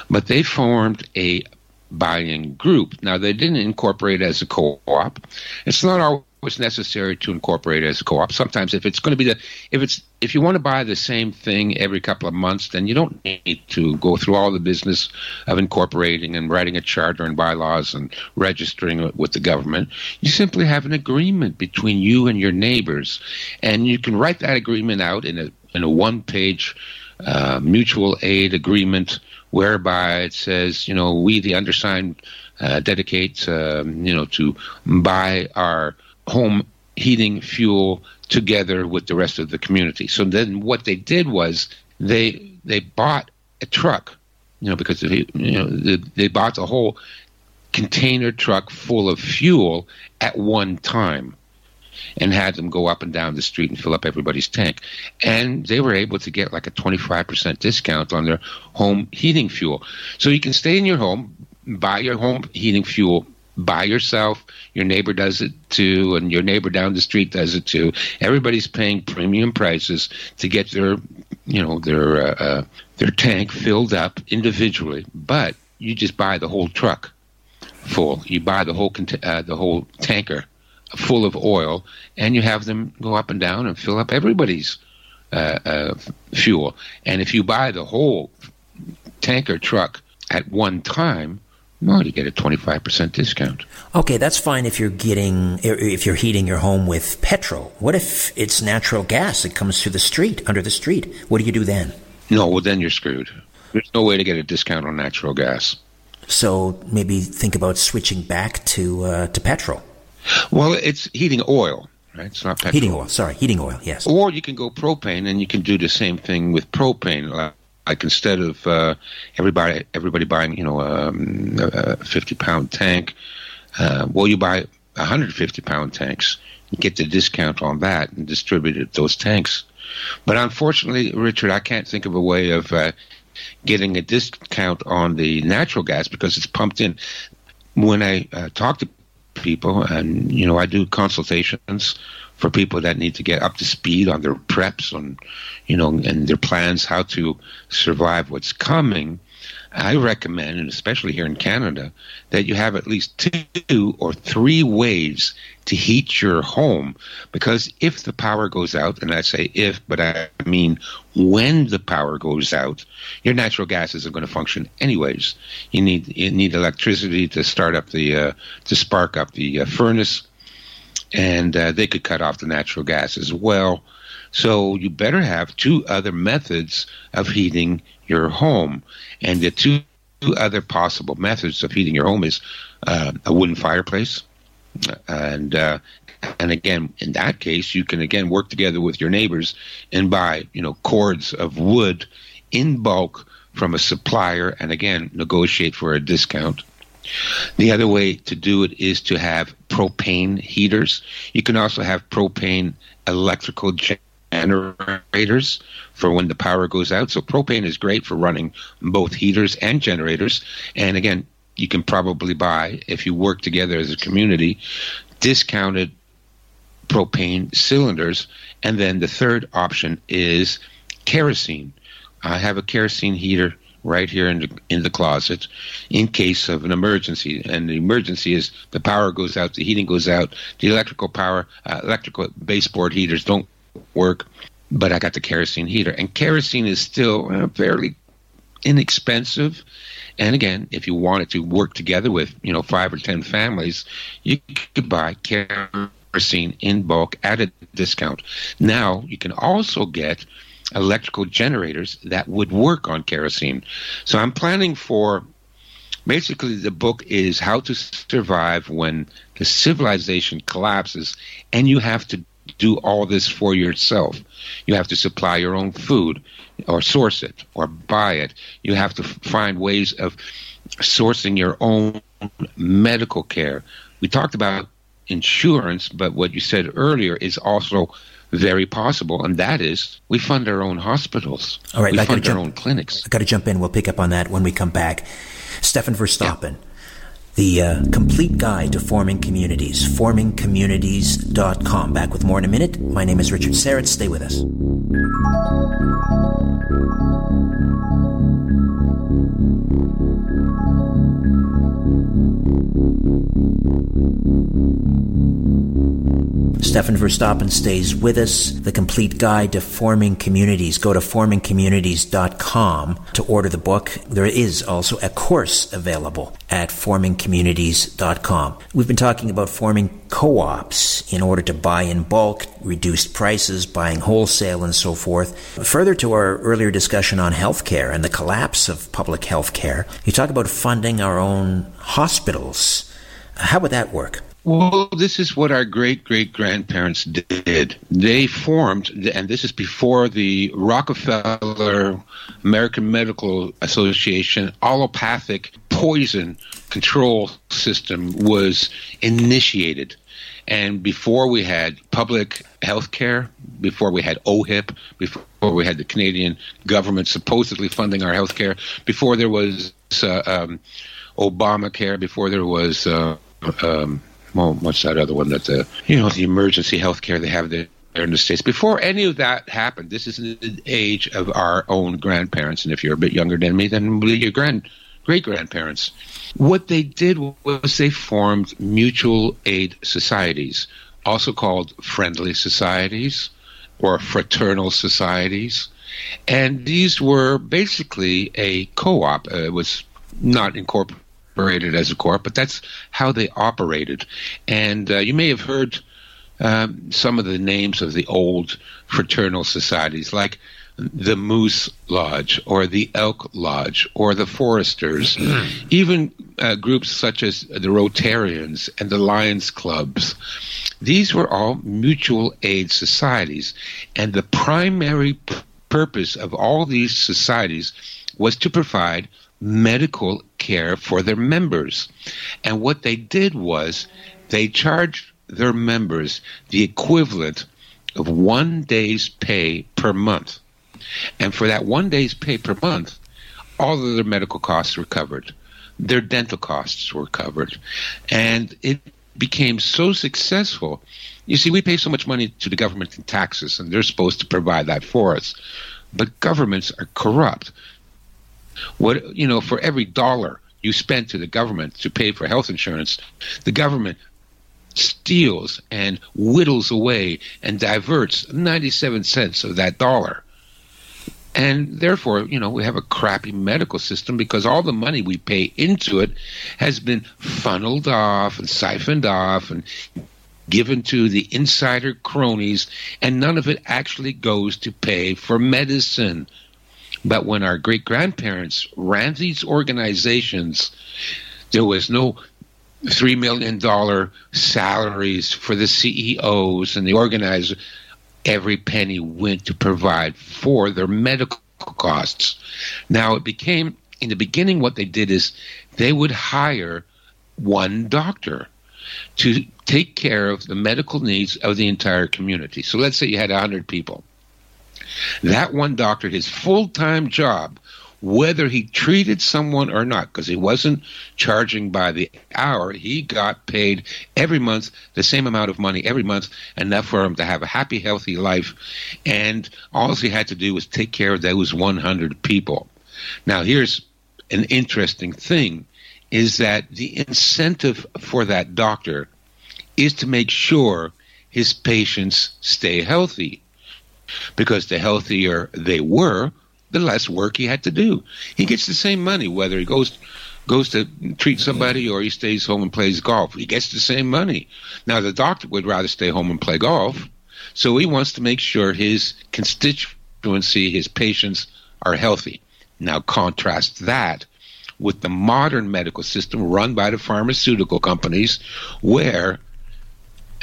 But they formed a buying group. Now, they didn't incorporate as a co op. It's not always necessary to incorporate as a co op. Sometimes, if it's going to be the, if it's, if you want to buy the same thing every couple of months, then you don't need to go through all the business of incorporating and writing a charter and bylaws and registering it with the government. You simply have an agreement between you and your neighbors, and you can write that agreement out in a in a one page uh, mutual aid agreement whereby it says, you know, we, the undersigned, uh, dedicate, um, you know, to buy our home heating fuel together with the rest of the community. So then what they did was they they bought a truck, you know, because they, you know they, they bought the whole container truck full of fuel at one time and had them go up and down the street and fill up everybody's tank. And they were able to get like a 25% discount on their home heating fuel. So you can stay in your home, buy your home heating fuel by yourself. Your neighbor does it too, and your neighbor down the street does it too. Everybody's paying premium prices to get their, you know, their uh, uh, their tank filled up individually. But you just buy the whole truck full. You buy the whole uh, the whole tanker full of oil, and you have them go up and down and fill up everybody's uh, uh, fuel. And if you buy the whole tanker truck at one time, well, you get a 25% discount. Okay, that's fine if you're getting if you're heating your home with petrol. What if it's natural gas that comes through the street, under the street? What do you do then? No, well then you're screwed. There's no way to get a discount on natural gas. So maybe think about switching back to uh, to petrol. Well, it's heating oil, right? It's not petrol. Heating oil. Sorry, heating oil. Yes. Or you can go propane, and you can do the same thing with propane. Like instead of uh, everybody everybody buying you know um, a fifty pound tank, uh, well you buy 150 pound tanks, get the discount on that, and distribute those tanks. But unfortunately, Richard, I can't think of a way of uh, getting a discount on the natural gas because it's pumped in. When I uh, talk to people, and you know, I do consultations for people that need to get up to speed on their preps on, you know, and their plans how to survive what's coming. I recommend, and especially here in Canada, that you have at least two or three ways to heat your home. Because if the power goes out, and I say if, but I mean when the power goes out, your natural gas isn't going to function anyways. You need you need electricity to start up the uh, to spark up the uh, furnace, and uh, they could cut off the natural gas as well. So you better have two other methods of heating your home. And the two other possible methods of heating your home is uh, a wooden fireplace. And uh, and again, in that case, you can again work together with your neighbors and buy you know cords of wood in bulk from a supplier, and again negotiate for a discount. The other way to do it is to have propane heaters. You can also have propane electrical for when the power goes out. So propane is great for running both heaters and generators. And again, you can probably buy if you work together as a community discounted propane cylinders. And then the third option is kerosene. I have a kerosene heater right here in the in the closet in case of an emergency and the emergency is the power goes out the heating goes out the electrical power uh, electrical baseboard heaters don't work, but I got the kerosene heater. And kerosene is still uh, fairly inexpensive. And again, if you wanted to work together with, you know, five or ten families, you could buy kerosene in bulk at a discount. Now you can also get electrical generators that would work on kerosene. So I'm planning for basically the book is how to survive when the civilization collapses and you have to do all this for yourself. You have to supply your own food or source it or buy it. You have to find ways of sourcing your own medical care. We talked about insurance, but what you said earlier is also very possible, and that is we fund our own hospitals. All right, we I fund jump, our own clinics. I got to jump in. We'll pick up on that when we come back. Stefan Verstappen. Yeah the uh, complete guide to forming communities, formingcommunities.com. Back with more in a minute. My name is Richard Syrett. Stay with us. Stefan Verstappen stays with us. The complete guide to forming communities. Go to formingcommunities.com to order the book. There is also a course available at formingcommunities.com. We've been talking about forming co-ops in order to buy in bulk, reduced prices, buying wholesale, and so forth. Further to our earlier discussion on healthcare and the collapse of public healthcare, you talk about funding our own hospitals. How would that work? Well, this is what our great great grandparents did. They formed, and this is before the Rockefeller American Medical Association allopathic poison control system was initiated. And before we had public health care, before we had OHIP, before we had the Canadian government supposedly funding our health care, before there was uh, um, Obamacare, before there was. Uh, um, well, what's that other one that the you know the emergency health care they have there in the states. Before any of that happened, this is the age of our own grandparents, and if you're a bit younger than me, then your grand great grandparents. What they did was they formed mutual aid societies, also called friendly societies or fraternal societies. And these were basically a co op. Uh, it was not incorporated operated as a corp, but that's how they operated. And uh, you may have heard um, some of the names of the old fraternal societies, like the Moose Lodge or the Elk Lodge or the Foresters, even uh, groups such as the Rotarians and the Lions Clubs. These were all mutual aid societies, and the primary p- purpose of all these societies was to provide medical care for their members. And what they did was they charged their members the equivalent of one day's pay per month. And for that one day's pay per month, all of their medical costs were covered. Their dental costs were covered. And it became so successful. You see, we pay so much money to the government in taxes, and they're supposed to provide that for us. But governments are corrupt. What you know, for every dollar you spend to the government to pay for health insurance, the government steals and whittles away and diverts 97 cents of that dollar. And therefore, you know, we have a crappy medical system because all the money we pay into it has been funneled off and siphoned off and given to the insider cronies, and none of it actually goes to pay for medicine. But when our great grandparents ran these organizations, there was no $3 million salaries for the CEOs and the organizers. Every penny went to provide for their medical costs. Now, it became, in the beginning, what they did is they would hire one doctor to take care of the medical needs of the entire community. So let's say you had 100 people. That one doctor, his full time job, whether he treated someone or not, because he wasn't charging by the hour, he got paid every month the same amount of money every month, enough for him to have a happy, healthy life. And all he had to do was take care of those 100 people. Now, here's an interesting thing is that the incentive for that doctor is to make sure his patients stay healthy. Because the healthier they were, the less work he had to do. He gets the same money whether he goes goes to treat somebody or he stays home and plays golf. He gets the same money. Now the doctor would rather stay home and play golf, so he wants to make sure his constituency, his patients are healthy. Now contrast that with the modern medical system run by the pharmaceutical companies, where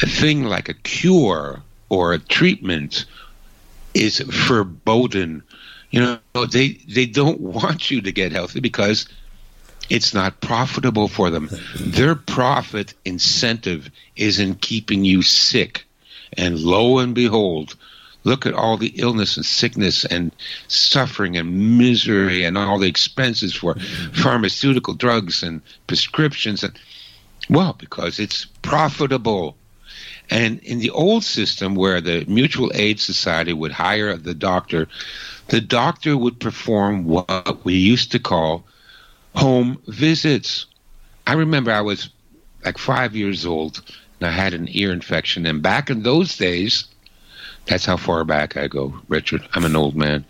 a thing like a cure or a treatment is verboten. You know, they they don't want you to get healthy because it's not profitable for them. Their profit incentive is in keeping you sick. And lo and behold, Look at all the illness and sickness and suffering and misery and all the expenses for pharmaceutical drugs and prescriptions. And, well, because it's profitable. And in the old system where the mutual aid society would hire the doctor, the doctor would perform what we used to call home visits. I remember I was like five years old and I had an ear infection. And back in those days, that's how far back I go, Richard. I'm an old man.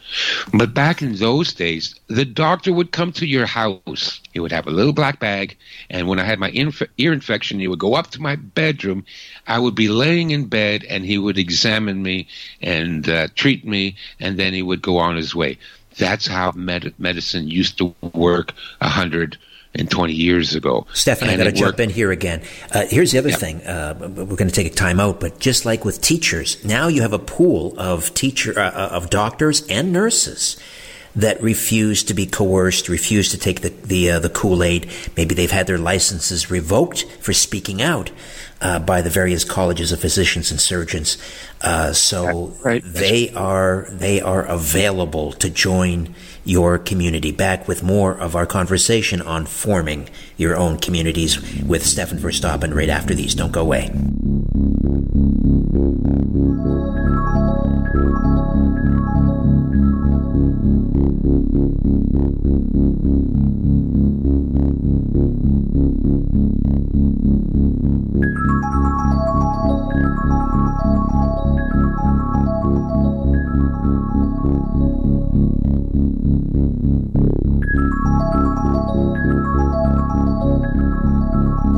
But back in those days, the doctor would come to your house. He would have a little black bag. And when I had my inf- ear infection, he would go up to my bedroom. I would be laying in bed and he would examine me and uh, treat me. And then he would go on his way. That's how med- medicine used to work a hundred and 20 years ago. Stefan, I got to jump in here again. Uh, here's the other yep. thing. Uh, we're going to take a time out, but just like with teachers, now you have a pool of teacher uh, uh, of doctors and nurses that refuse to be coerced, refuse to take the the, uh, the Kool Aid. Maybe they've had their licenses revoked for speaking out uh, by the various colleges of physicians and surgeons. Uh, so right. they are they are available to join your community. Back with more of our conversation on forming your own communities with Stefan Verstappen right after these. Don't go away.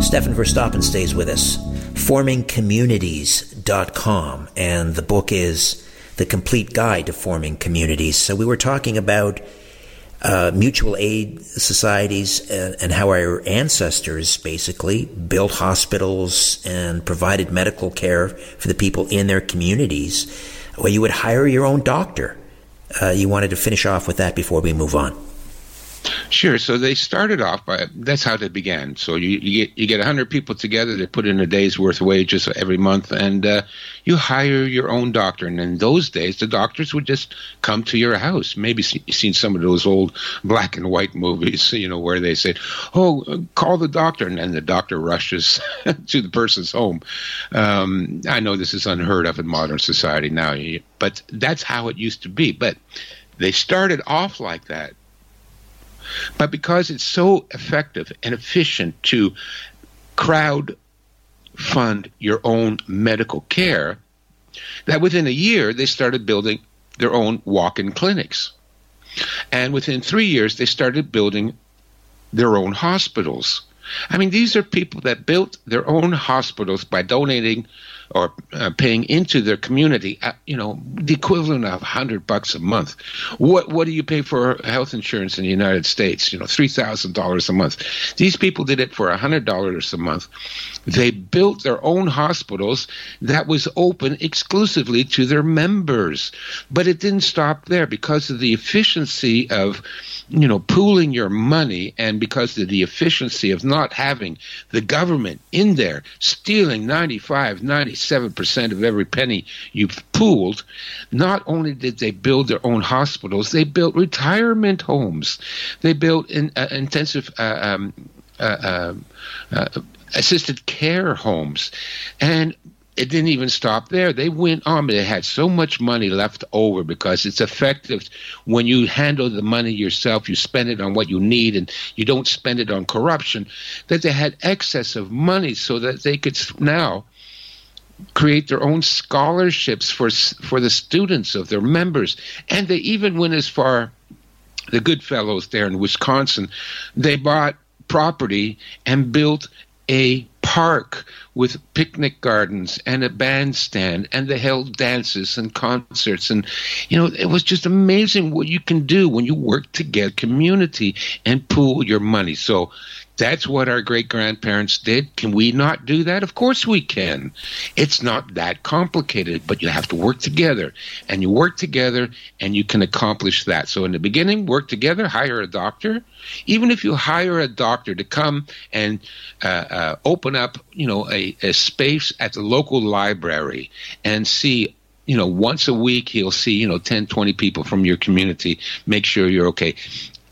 Stefan Verstappen stays with us. FormingCommunities.com, and the book is The Complete Guide to Forming Communities. So we were talking about uh, mutual aid societies and, and, how our ancestors basically built hospitals and provided medical care for the people in their communities. Where you would hire your own doctor. Uh, you wanted to finish off with that before we move on. Sure. So they started off by that's how they began. So you, you get you get hundred people together. They put in a day's worth of wages every month, and uh, you hire your own doctor. And in those days, the doctors would just come to your house. Maybe you've seen some of those old black and white movies, you know, where they say, "Oh, call the doctor," and then the doctor rushes to the person's home. Um, I know this is unheard of in modern society now, but that's how it used to be. But they started off like that But because it's so effective and efficient to crowd fund your own medical care, that within a year they started building their own walk in clinics. And within three years, they started building their own hospitals. I mean, these are people that built their own hospitals by donating or uh, paying into their community, uh, you know, the equivalent of 100 bucks a month. What what do you pay for health insurance in the United States? You know, $3,000 a month. These people did it for $100 a month. They built their own hospitals that was open exclusively to their members. But it didn't stop there because of the efficiency of, you know, pooling your money and because of the efficiency of not having the government in there stealing 95, 97% of every penny you've pooled. Not only did they build their own hospitals, they built retirement homes. They built in, uh, intensive uh, um, uh, uh, uh assisted care homes. And it didn't even stop there. They went on, but they had so much money left over because it's effective when you handle the money yourself. You spend it on what you need, and you don't spend it on corruption. That they had excess of money, so that they could now create their own scholarships for for the students of their members, and they even went as far. The good fellows there in Wisconsin, they bought property and built a park with picnic gardens and a bandstand and they held dances and concerts. And you know it was just amazing what you can do when you work together community and pool your money. So that's what our great grandparents did. Can we not do that? Of course we can. It's not that complicated, but you have to work together. And you work together and you can accomplish that. So in the beginning, work together, hire a doctor. Even if you hire a doctor to come and uh, uh, open up, you know, a, a space at the local library and see you know, once a week he'll see, you know, 10, 20 people from your community, make sure you're okay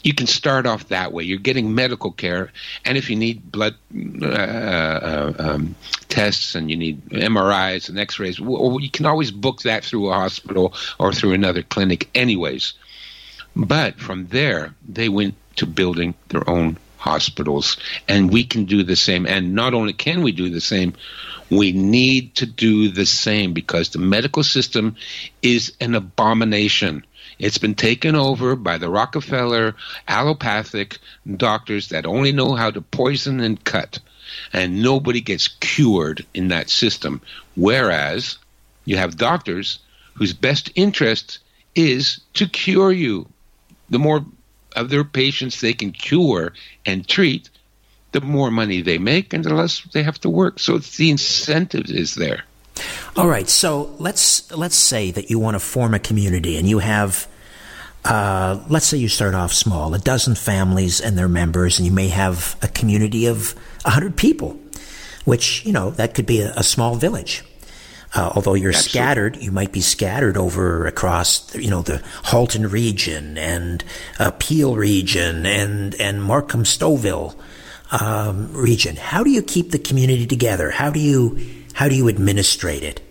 you can start off that way. You're getting medical care, and if you need blood uh, uh, um, tests and you need MRIs and X-rays, well, you can always book that through a hospital or through another clinic, anyways. But from there, they went to building their own hospitals, and we can do the same. And not only can we do the same, we need to do the same because the medical system is an abomination. It's been taken over by the Rockefeller allopathic doctors that only know how to poison and cut, and nobody gets cured in that system. Whereas you have doctors whose best interest is to cure you. The more of their patients they can cure and treat, the more money they make and the less they have to work. So the incentive is there. All right, so let's let's say that you want to form a community and you have uh, let's say you start off small, a dozen families and their members, and you may have a community of 100 people, which, you know, that could be a, a small village. Uh, although you're Absolutely. scattered, you might be scattered over across, you know, the Halton region and uh, Peel region and, and Markham Stouffville um, region. How do you keep the community together? How do you, how do you administrate it?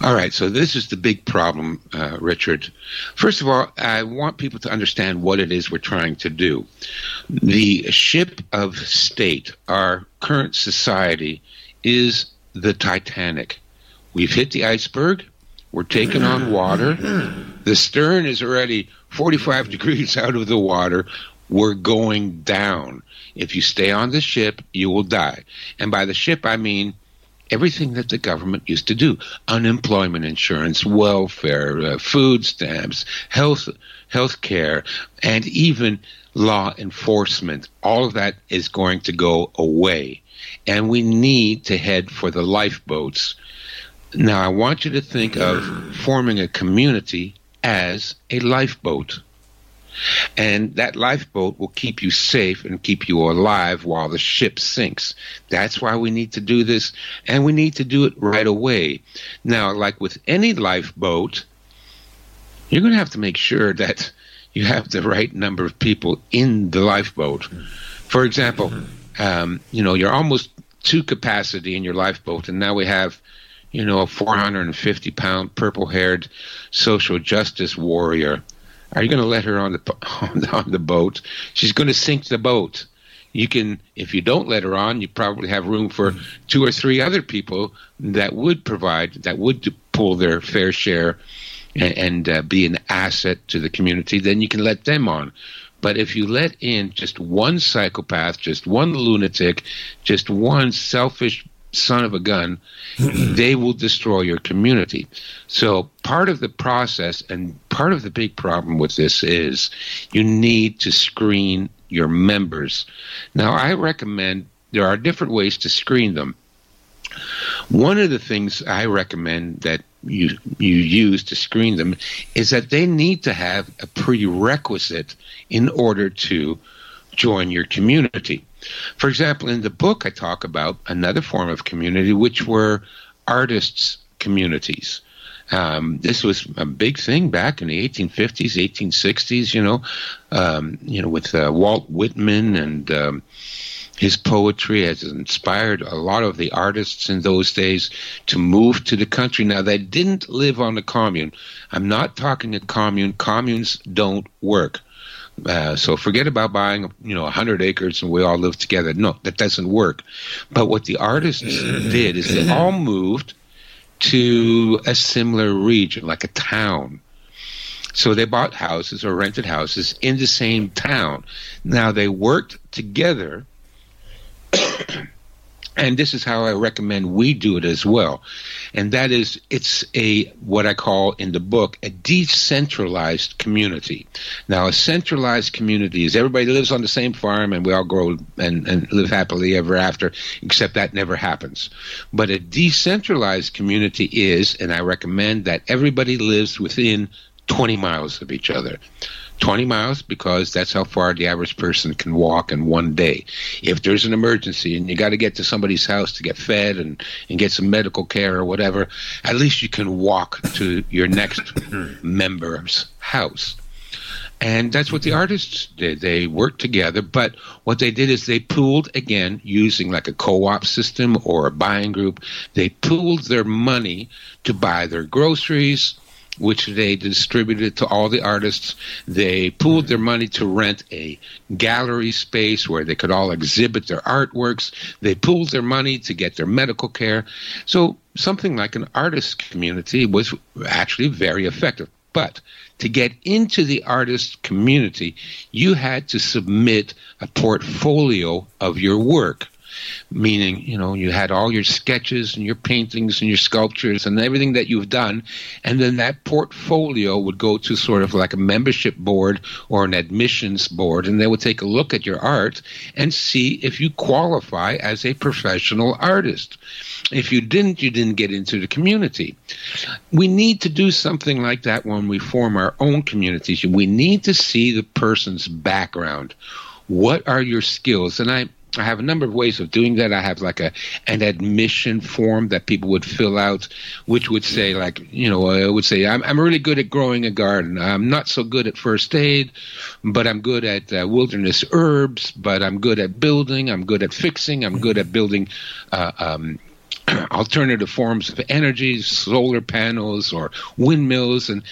All right, so this is the big problem, uh, Richard. First of all, I want people to understand what it is we're trying to do. The ship of state, our current society, is the Titanic. We've hit the iceberg. We're taking on water. The stern is already 45 degrees out of the water. We're going down. If you stay on the ship, you will die. And by the ship, I mean everything that the government used to do. Unemployment insurance welfare uh, food stamps health health care and even law enforcement. All of that is going to go away. And we need to head for the lifeboats. Now i want you to think of forming a community as a lifeboat and that lifeboat will keep you safe and keep you alive while the ship sinks. That's why we need to do this, and we need to do it right away. Now, like with any lifeboat, you're going to have to make sure that you have the right number of people in the lifeboat. For example, um, you know, you're almost to capacity in your lifeboat, and now we have you know, a 450 pound purple haired social justice warrior are you going to let her on the on the boat? She's going to sink the boat. You can, if you don't let her on, you probably have room for two or three other people that would provide, that would pull their fair share and, and uh, be an asset to the community. Then you can let them on. But if you let in just one psychopath, just one lunatic, just one selfish son of a gun, they will destroy your community. So part of the process and part of the big problem with this is you need to screen your members. Now, I recommend there are different ways to screen them. One of the things I recommend that you you use to screen them is that they need to have a prerequisite in order to join your community. For example, in the book, I talk about another form of community, which were artists' communities. Um, this was a big thing back in the 1850s, 1860s. You know, um, you know, with uh, Walt Whitman and um, his poetry has inspired a lot of the artists in those days to move to the country. Now, they didn't live on the commune. I'm not talking a commune. Communes don't work. Uh, so forget about buying, you know, 100 acres and we all live together. No, that doesn't work. But what the artists did is they all moved to a similar region, like a town. So they bought houses or rented houses in the same town. Now they worked together and this is how I recommend we do it as well. And that is, it's a, what I call in the book, a decentralized community. Now, a centralized community is everybody lives on the same farm and we all grow and, and live happily ever after, except that never happens. But a decentralized community is, and I recommend that everybody lives within 20 miles of each other. 20 miles because that's how far the average person can walk in one day. If there's an emergency and you got to get to somebody's house to get fed and, and get some medical care or whatever, at least you can walk to your next member's house. And that's what the artists did. They worked together, but what they did is they pooled again using like a co op system or a buying group. They pooled their money to buy their groceries, which they distributed to all the artists. They pooled their money to rent a gallery space where they could all exhibit their artworks. They pooled their money to get their medical care. So something like an artist community was actually very effective. But to get into the artist community, you had to submit a portfolio of your work meaning you know you had all your sketches and your paintings and your sculptures and everything that you've done and then that portfolio would go to sort of like a membership board or an admissions board and they would take a look at your art and see if you qualify as a professional artist. If you didn't you didn't get into the community. We need to do something like that when we form our own communities. We need to see the person's background. What are your skills? And i I have a number of ways of doing that. I have like a an admission form that people would fill out, which would say like, you know, I would say I'm I'm really good at growing a garden. I'm not so good at first aid, but I'm good at uh, wilderness herbs. But I'm good at building. I'm good at fixing. I'm good at building. Uh, um, alternative forms of energy, solar panels or windmills, and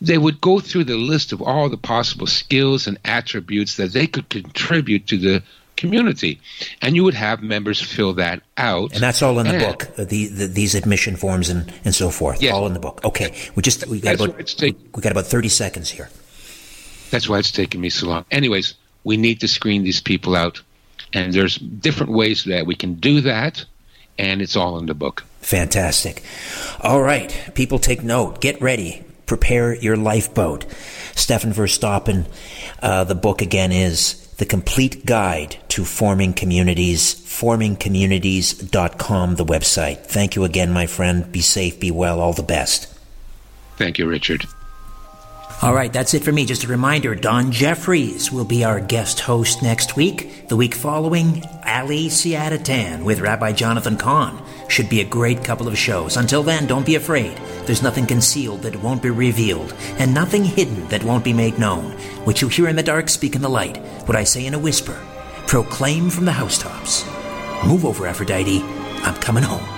they would go through the list of all the possible skills and attributes that they could contribute to the community. And you would have members fill that out. And that's all in the and, book, uh, the, the, these admission forms and, and so forth. Yes. All in the book. Okay. We just, we got about, we got about 30 seconds here. That's why it's taking me so long. Anyways, we need to screen these people out. And there's different ways that we can do that. And it's all in the book. Fantastic. All right. People take note. Get ready. Prepare your lifeboat. Stefan Verstappen, uh, the book again is the complete guide to forming communities, formingcommunities.com, the website. Thank you again, my friend. Be safe, be well, all the best. Thank you, Richard. All right, that's it for me. Just a reminder Don Jeffries will be our guest host next week. The week following, Ali Siadatan with Rabbi Jonathan Cahn. Should be a great couple of shows. Until then, don't be afraid. There's nothing concealed that won't be revealed, and nothing hidden that won't be made known. What you hear in the dark, speak in the light. What I say in a whisper, proclaim from the housetops. Move over, Aphrodite. I'm coming home.